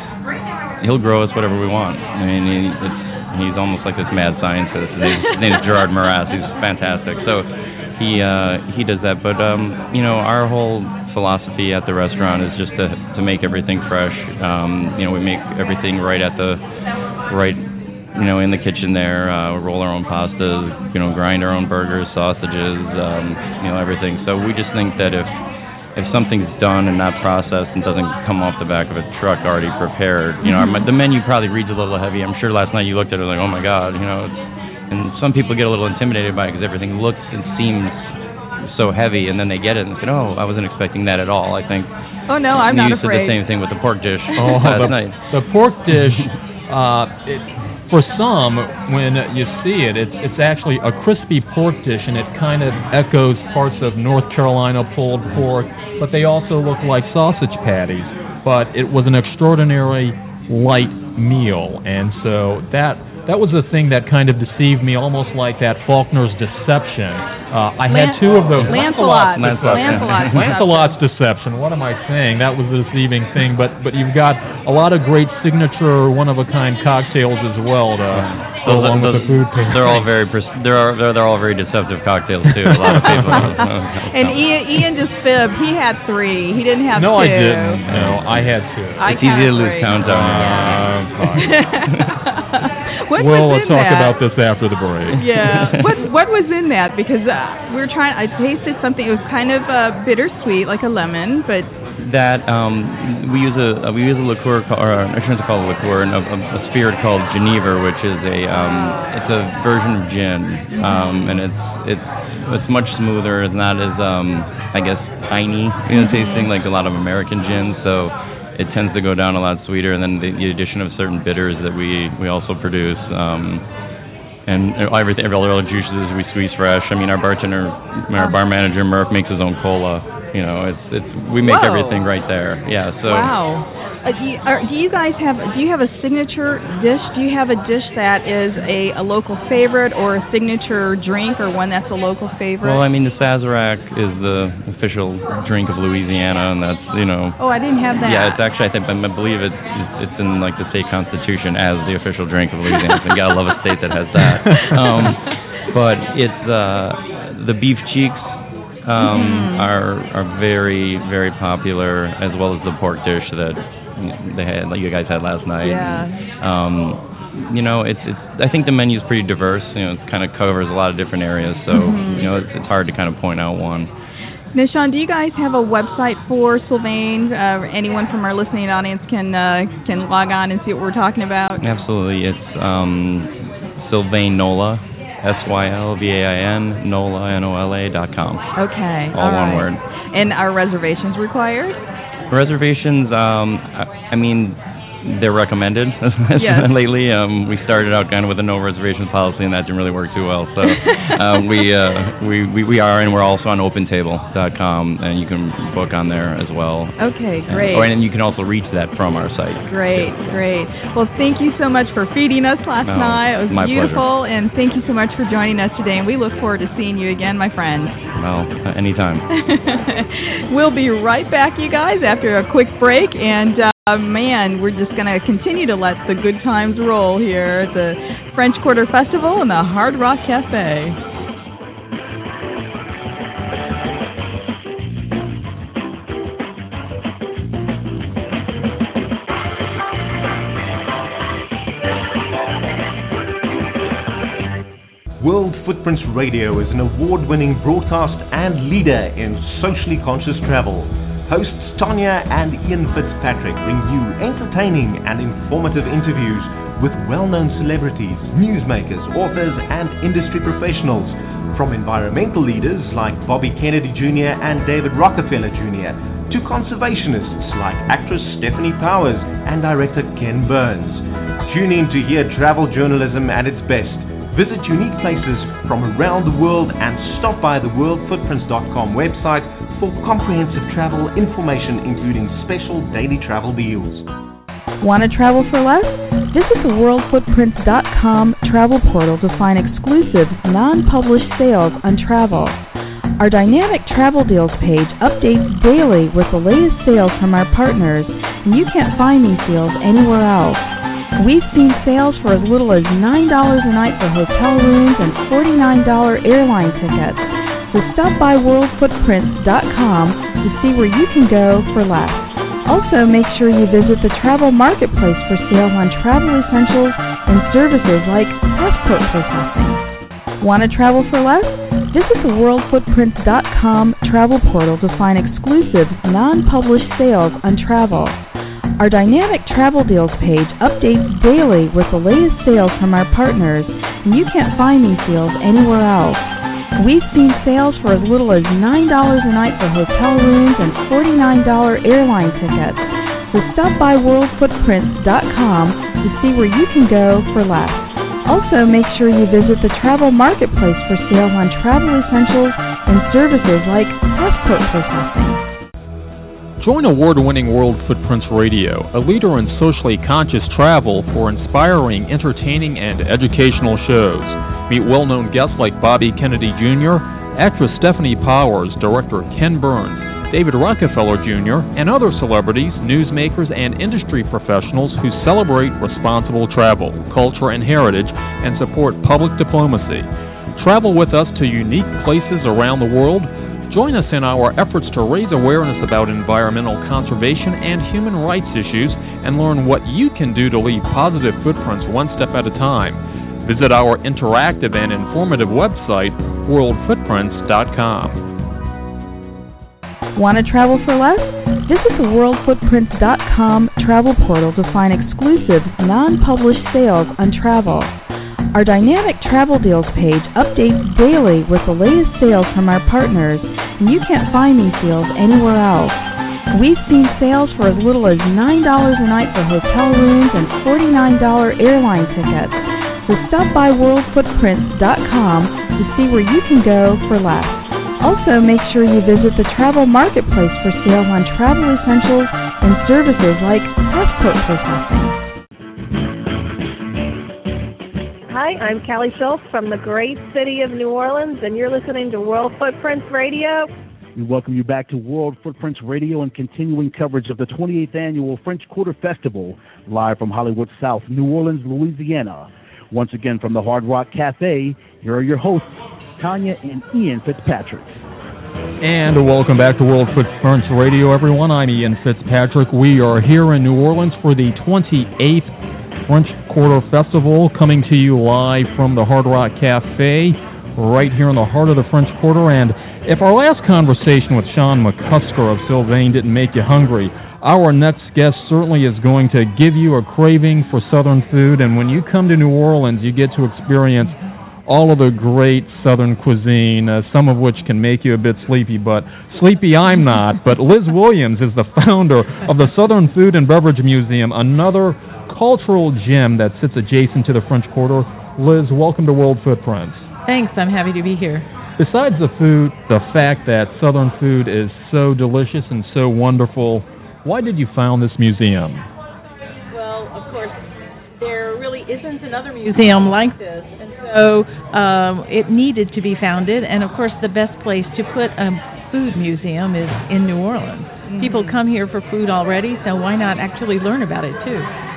He'll grow us whatever we want. I mean, he, it's he's almost like this mad scientist. His name, his name is Gerard Maras. He's fantastic. So he uh, he does that. But um, you know, our whole philosophy at the restaurant is just to to make everything fresh. Um, you know, we make everything right at the right you know in the kitchen there. Uh, roll our own pastas. You know, grind our own burgers, sausages. Um, you know, everything. So we just think that if if something's done and not processed and doesn't come off the back of a truck already prepared, you know, our, the menu probably reads a little heavy. I'm sure last night you looked at it like, oh my god, you know. It's, and some people get a little intimidated by it because everything looks and seems so heavy, and then they get it and say, "Oh, I wasn't expecting that at all." I think. Oh no, I'm you not said afraid. the same thing with the pork dish Oh, last the, night. the pork dish. Uh, it, for some, when you see it, it's it's actually a crispy pork dish, and it kind of echoes parts of North Carolina pulled pork, but they also look like sausage patties. But it was an extraordinary light meal, and so that that was the thing that kind of deceived me, almost like that Faulkner's Deception. Uh, I had two of those. Lancelot. Lancelot, yeah. Lancelot. Lancelot's Deception. What am I saying? That was the deceiving thing. But but you've got a lot of great signature, one of a kind cocktails as well to go Those- along with the those- food. pairing. They're all very pers- they're all- they're they're all very deceptive cocktails too. A lot of people. and Ian, Ian just fibbed. He had three. He didn't have no, two. I didn't. No, I had two. I it's easy to lose three. count on. Uh, what we'll was in talk that? about this after the break. yeah. What what was in that? Because uh, we were trying. I tasted something. It was kind of uh, bittersweet, like a lemon, but that um, we use a uh, we use a liqueur called, or I shouldn't call it a liqueur, a, a, a spirit called Geneva, which is a um, it's a version of gin, um, and it's it's it's much smoother. It's not as um, I guess piney, you know, tasting like a lot of American gins. So it tends to go down a lot sweeter, and then the, the addition of certain bitters that we we also produce. Um, and everything, all the juices we squeeze fresh. I mean, our bartender, our bar manager Murph makes his own cola. You know, it's it's we make Whoa. everything right there. Yeah. So wow. Uh, do, you, are, do you guys have? Do you have a signature dish? Do you have a dish that is a, a local favorite, or a signature drink, or one that's a local favorite? Well, I mean, the Sazerac is the official drink of Louisiana, and that's you know. oh, I didn't have that. Yeah, it's actually I think I believe it's it's in like the state constitution as the official drink of Louisiana. so you gotta love a state that has that. Um, but it's uh, the beef cheeks um, Mhm. are are very very popular, as well as the pork dish that they had like you guys had last night. Yeah. Um, you know, it's it's. I think the menu is pretty diverse. You know, it kind of covers a lot of different areas. So Mhm. you know, it's, it's hard to kind of point out one. Now, Sean, do you guys have a website for Sylvain? Uh, anyone from our listening audience can uh, can log on and see what we're talking about. Absolutely, it's um, Sylvain Nola, S Y L V A I N Nola N O L A dot com. Okay. All one right. word. And are reservations required? Reservations, um, I, I mean, they're recommended Yes. lately. Um, we started out kind of with a no reservations policy, and that didn't really work too well. So uh, we, uh, we we we are, and we're also on OpenTable.com, and you can book on there as well. Okay, And- great. oh, and you can also reach that from our site. Great, great. Well, thank you so much for feeding us last Oh, night. It was beautiful, and thank you so much for joining us today. And we look forward to seeing you again, my friend. Well, anytime. we'll be right back, you guys, after a quick break. And uh, Um, man, we're just going to continue to let the good times roll here at the French Quarter Festival and the Hard Rock Cafe. World Footprints Radio is an award winning broadcast and leader in socially conscious travel. Hosts Tanya and Ian Fitzpatrick bring you entertaining and informative interviews with well-known celebrities, newsmakers, authors, and industry professionals. From environmental leaders like Bobby Kennedy Jr. and David Rockefeller Jr. to conservationists like actress Stefanie Powers and director Ken Burns. Tune in to hear travel journalism at its best. Visit unique places from around the world and stop by the worldfootprints.com website for comprehensive travel information including special daily travel deals. Want to travel for less? Visit the worldfootprints.com travel portal to find exclusive, non-published sales on travel. Our dynamic travel deals page updates daily with the latest sales from our partners, and you can't find these deals anywhere else. We've seen sales for as little as $9 a night for hotel rooms and $49 airline tickets. So stop by worldfootprints.com to see where you can go for less. Also, make sure you visit the travel marketplace for sales on travel essentials and services like passport processing. Want to travel for less? Visit the worldfootprints.com travel portal to find exclusive, non-published sales on travel. Our dynamic travel deals page updates daily with the latest sales from our partners, and you can't find these deals anywhere else. We've seen sales for as little as $9 a night for hotel rooms and $49 airline tickets. So stop by worldfootprints.com to see where you can go for less. Also, make sure you visit the travel marketplace for sales on travel essentials and services like passport processing. Join award winning World Footprints Radio, a leader in socially conscious travel for inspiring, entertaining, and educational shows. Meet well known guests like Bobby Kennedy Jr., actress Stefanie Powers, director Ken Burns, David Rockefeller Jr., and other celebrities, newsmakers, and industry professionals who celebrate responsible travel, culture, and heritage and support public diplomacy. Travel with us to unique places around the world. Join us in our efforts to raise awareness about environmental conservation and human rights issues and learn what you can do to leave positive footprints one step at a time. Visit our interactive and informative website, worldfootprints.com. Want to travel for less? Visit the worldfootprints.com travel portal to find exclusive, non-published sales on travel. Our dynamic travel deals page updates daily with the latest sales from our partners, and you can't find these deals anywhere else. We've seen sales for as little as $9 a night for hotel rooms and $49 airline tickets. So stop by worldfootprints.com to see where you can go for less. Also, make sure you visit the travel marketplace for sales on travel essentials and services like passport processing. Hi, I'm Callie Schultz from the great city of New Orleans, and you're listening to World Footprints Radio. We welcome you back to World Footprints Radio and continuing coverage of the 28th annual French Quarter Festival, live from Hollywood South, New Orleans, Louisiana. Once again from the Hard Rock Cafe, here are your hosts, Tanya and Ian Fitzpatrick. And welcome back to World Footprints Radio, everyone. I'm Ian Fitzpatrick. We are here in New Orleans for the 28th French Quarter Festival, coming to you live from the Hard Rock Cafe, right here in the heart of the French Quarter. And if our last conversation with Sean McCusker of Sylvain didn't make you hungry, our next guest certainly is going to give you a craving for Southern food. And when you come to New Orleans, you get to experience all of the great Southern cuisine, uh, some of which can make you a bit sleepy, but sleepy I'm not. But Liz Williams is the founder of the Southern Food and Beverage Museum, another cultural gem that sits adjacent to the French Quarter. Liz, welcome to World Footprints. Thanks, I'm happy to be here. Besides the food, the fact that Southern food is so delicious and so wonderful, why did you found this museum? Well, of course, there really isn't another museum like this, and so um, it needed to be founded. And of course, the best place to put a food museum is in New Orleans. Mm-hmm. People come here for food already, so why not actually learn about it too?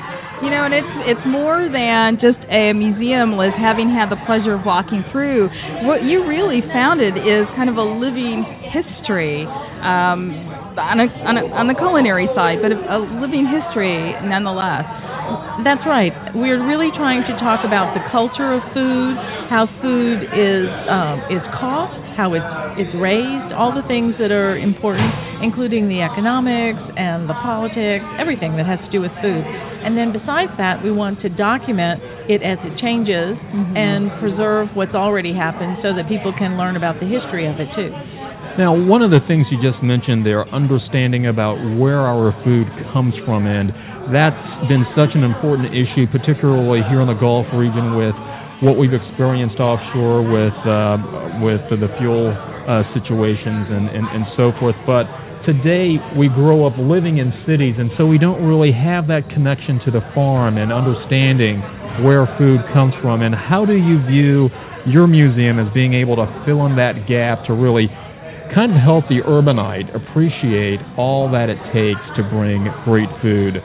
You know, and it's it's more than just a museum, Liz. Having had the pleasure of walking through, what you really founded is kind of a living history. Um, on, a, on, a, on the culinary side, but a, a living history nonetheless. That's right. We're really trying to talk about the culture of food how food is um, is caught, how it's it's raised, all the things that are important, including the economics and the politics, everything that has to do with food. And then besides that, we want to document it as it changes Mm-hmm. and preserve what's already happened so that people can learn about the history of it too. Now, one of the things you just mentioned there, understanding about where our food comes from, and that's been such an important issue, particularly here in the Gulf region with what we've experienced offshore with uh, with the fuel uh, situations and, and, and so forth. But today we grow up living in cities, and so we don't really have that connection to the farm and understanding where food comes from. And how do you view your museum as being able to fill in that gap to really kind of help the urbanite appreciate all that it takes to bring great food?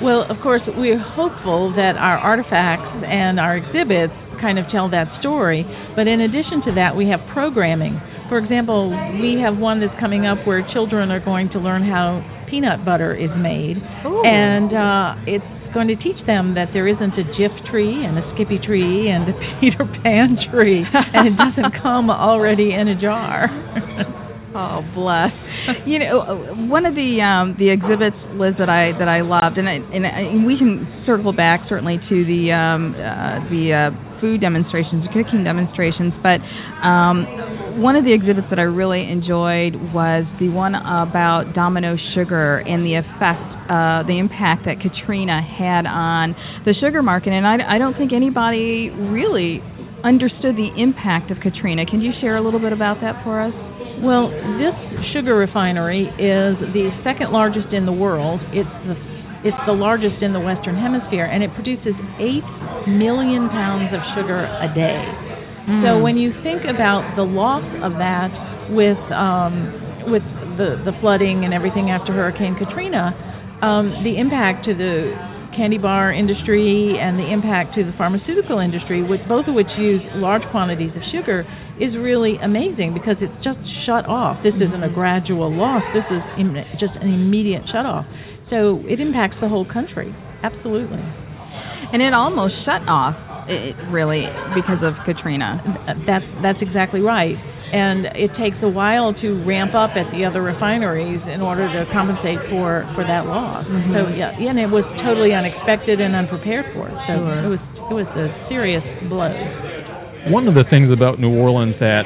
Well, of course, we're hopeful that our artifacts and our exhibits kind of tell that story. But in addition to that, we have programming. For example, we have one that's coming up where children are going to learn how peanut butter is made, Ooh. and uh, it's going to teach them that there isn't a Jif tree and a Skippy tree and a Peter Pan tree, and it doesn't come already in a jar. Oh, bless. you know, one of the um, the exhibits, Liz, that I that I loved, and I, and, I, and we can circle back certainly to the um, uh, the uh, food demonstrations, cooking demonstrations, but um, one of the exhibits that I really enjoyed was the one about Domino sugar and the effect, uh, the impact that Katrina had on the sugar market, and I, I don't think anybody really understood the impact of Katrina. Can you share a little bit about that for us? Well, this sugar refinery is the second largest in the world. It's the it's the largest in the Western Hemisphere, and it produces eight million pounds of sugar a day. Mm. So when you think about the loss of that with um, with the the flooding and everything after Hurricane Katrina, um, the impact to the candy bar industry and the impact to the pharmaceutical industry, which both of which use large quantities of sugar, is really amazing because it's just shut off. This isn't a gradual loss. This is Im- just an immediate shut off. So it impacts the whole country. Absolutely. And it almost shut off, it, really, because of Katrina. That's that's exactly right. And it takes a while to ramp up at the other refineries in order to compensate for for that loss. Mhm. So yeah, yeah, and it was totally unexpected and unprepared for. So Sure. it was it was a serious blow. One of the things about New Orleans that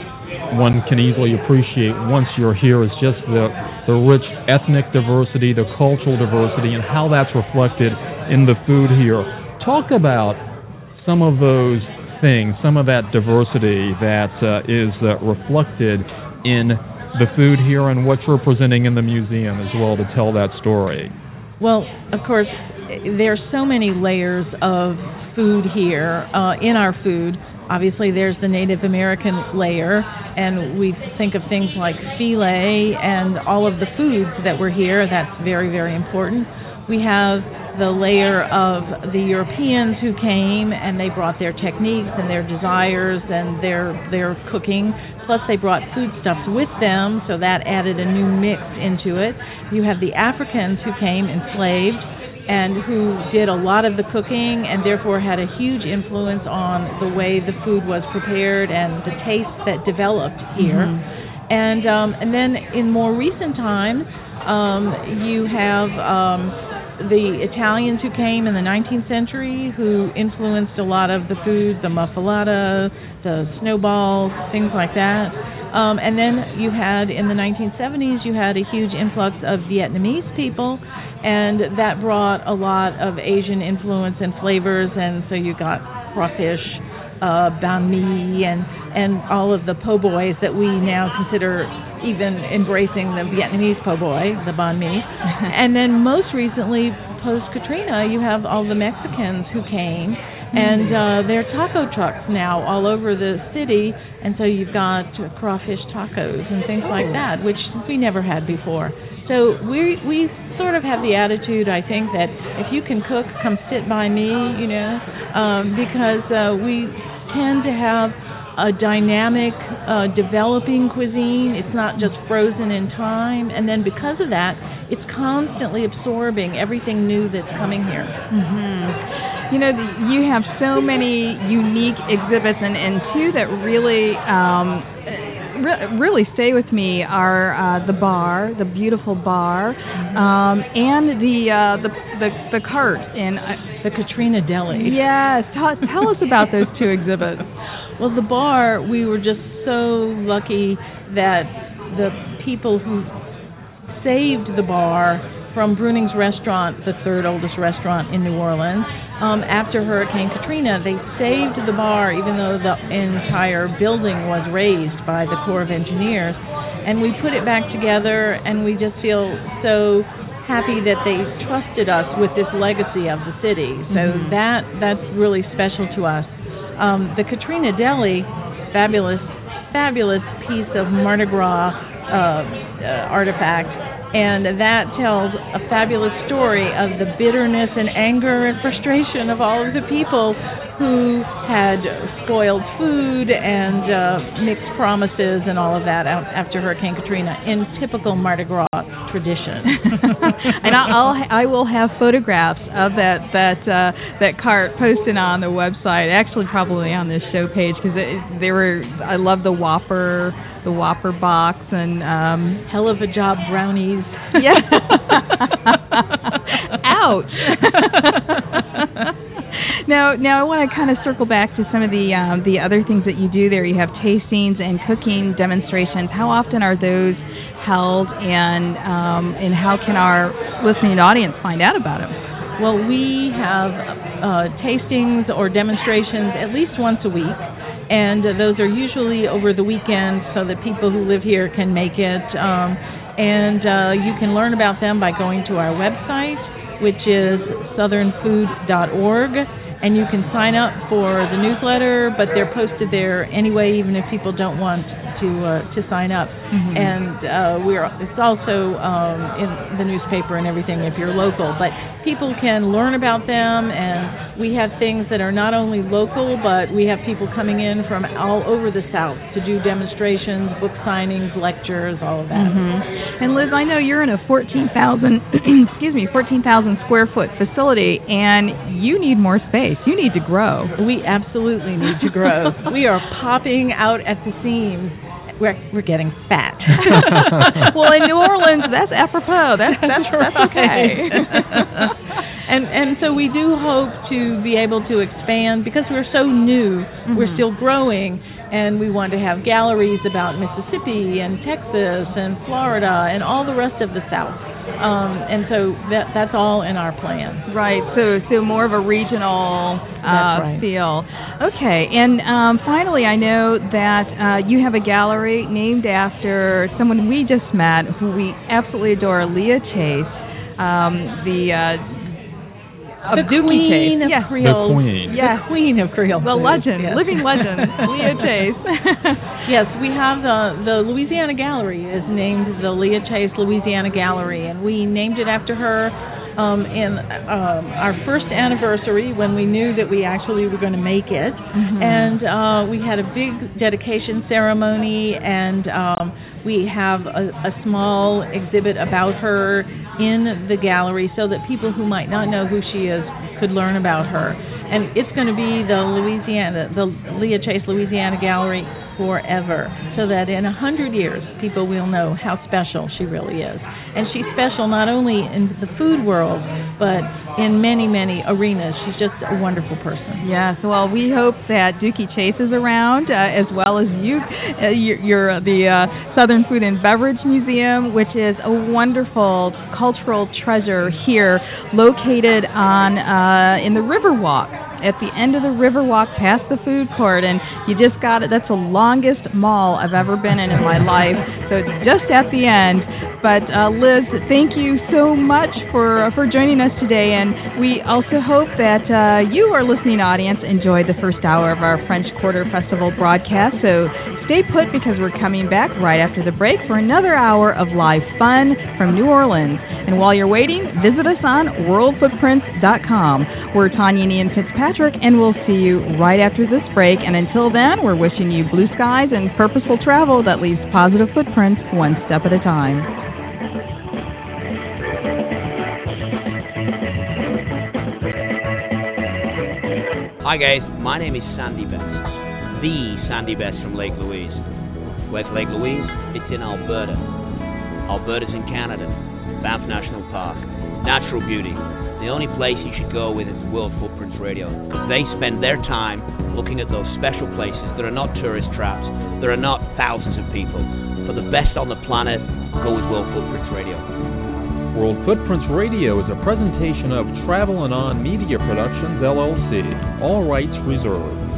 one can easily appreciate once you're here is just the the rich ethnic diversity, the cultural diversity, and how that's reflected in the food here. Talk about some of those things, some of that diversity that uh, is uh, reflected in the food here and what you're presenting in the museum as well to tell that story. Well, of course, there's so many layers of food here uh, in our food. Obviously, there's the Native American layer, and we think of things like filé and all of the foods that were here. That's very, very important. We have the layer of the Europeans who came and they brought their techniques and their desires and their their cooking. Plus, they brought foodstuffs with them, so that added a new mix into it. You have the Africans who came enslaved and who did a lot of the cooking and therefore had a huge influence on the way the food was prepared and the taste that developed here. And um, and then in more recent times, um, you have um, the Italians who came in the 19th century who influenced a lot of the food, the muffuletta, the snowballs, things like that. Um, and then you had in the 1970s, you had a huge influx of Vietnamese people, and that brought a lot of Asian influence and flavors. And so you got crawfish, uh, banh mi, and and all of the po' boys that we now consider even embracing the Vietnamese po' boy, the banh mi. and then most recently, post Katrina, you have all the Mexicans who came, and uh, there are taco trucks now all over the city, and so you've got crawfish tacos and things like that, which we never had before. So we we sort of have the attitude, I think, that if you can cook, come sit by me, you know, um, because uh, we tend to have a dynamic, uh, developing cuisine. It's not just frozen in time, and then because of that, it's constantly absorbing everything new that's coming here. Mm-hmm. you know, you have so many unique exhibits, and and two that really. Um, re- really stay with me are uh, the bar, the beautiful bar, um, and the, uh, the the the cart in uh, the Katrina Deli. Yes, tell, tell us about those two exhibits. Well, the bar, we were just so lucky that the people who saved the bar from Bruning's restaurant, the third oldest restaurant in New Orleans, um, after Hurricane Katrina, they saved the bar even though the entire building was razed by the Corps of Engineers. And we put it back together, and we just feel so happy that they trusted us with this legacy of the city. So Mhm. that that's really special to us. Um, the Katrina Deli, fabulous, fabulous piece of Mardi Gras uh, uh, artifact, and that tells a fabulous story of the bitterness and anger and frustration of all of the people who had spoiled food and uh, mixed promises and all of that out after Hurricane Katrina in typical Mardi Gras tradition. and I'll I will have photographs of that that uh, that cart posted on the website. Actually, probably on this show page because they were. I love the Whopper the Whopper box and um hell of a job brownies. Yeah. Ouch. now, now I want to kind of circle back to some of the um, the other things that you do there. You have tastings and cooking demonstrations. How often are those held, and um, and how can our listening audience find out about them? Well, we have uh, tastings or demonstrations at least once a week, and those are usually over the weekend so that people who live here can make it. Um, and uh, you can learn about them by going to our website, which is southernfood.org. And you can sign up for the newsletter, but they're posted there anyway, even if people don't want to uh, to sign up. Mhm. And uh, we're it's also um, in the newspaper and everything if you're local. But people can learn about them, and we have things that are not only local, but we have people coming in from all over the South to do demonstrations, book signings, lectures, all of that. Mm-hmm. And Liz, I know you're in a 14,000 excuse me 14,000 square foot facility, and you need more space. You need to grow. We absolutely need to grow. we are popping out at the seams. We're we're getting fat. well, in New Orleans, that's apropos. That's that's that's okay. and and so we do hope to be able to expand because we're so new. We're Mhm. still growing, and we want to have galleries about Mississippi and Texas and Florida and all the rest of the South. Um, and so that that's all in our plan. Right. So so more of a regional uh, right. feel. Okay. And um, finally, I know that uh, you have a gallery named after someone we just met, who we absolutely adore, Leah Chase, um, the. Uh, of The Dooky queen Chase. of Yeah. Creole. The queen. Yeah. The queen of Creole. The legend, Yes. living legend, Leah Chase. yes, we have the the Louisiana Gallery is named the Leah Chase Louisiana Gallery, and we named it after her um, in um, our first anniversary when we knew that we actually were going to make it, Mhm. and uh, we had a big dedication ceremony, and um, we have a, a small exhibit about her in the gallery so that people who might not know who she is could learn about her. And it's going to be the Louisiana, the Leah Chase Louisiana Gallery forever, so that in a hundred years people will know how special she really is. And she's special not only in the food world, but in many, many arenas. She's just a wonderful person. Yes, well, we hope that Dooky Chase is around, uh, as well as you. Uh, you're, you're uh, the uh, Southern Food and Beverage Museum, which is a wonderful cultural treasure here, located on uh, in the Riverwalk. At the end of the Riverwalk, past the food court, and you just got it. That's the longest mall I've ever been in in my life. So just at the end. But uh, Liz, thank you so much for for joining us today, and we also hope that uh, you, our listening audience, enjoyed the first hour of our French Quarter Festival broadcast. So stay put because we're coming back right after the break for another hour of live fun from New Orleans. And while you're waiting, visit us on WorldFootprints.com. We're Tanya and Ian Fitzpatrick, and we'll see you right after this break. And until then, we're wishing you blue skies and purposeful travel that leaves positive footprints one step at a time. Hi guys, my name is Sandy Best, the Sandy Best from Lake Louise. Where's Lake Louise? It's in Alberta. Alberta's in Canada. Banff National Park. Natural beauty. The only place you should go with is World Footprints Radio they spend their time looking at those special places that are not tourist traps, there are not thousands of people. For the best on the planet, go with World Footprints Radio. World Footprints Radio is a presentation of Travel and On Media Productions, LLC. All rights reserved.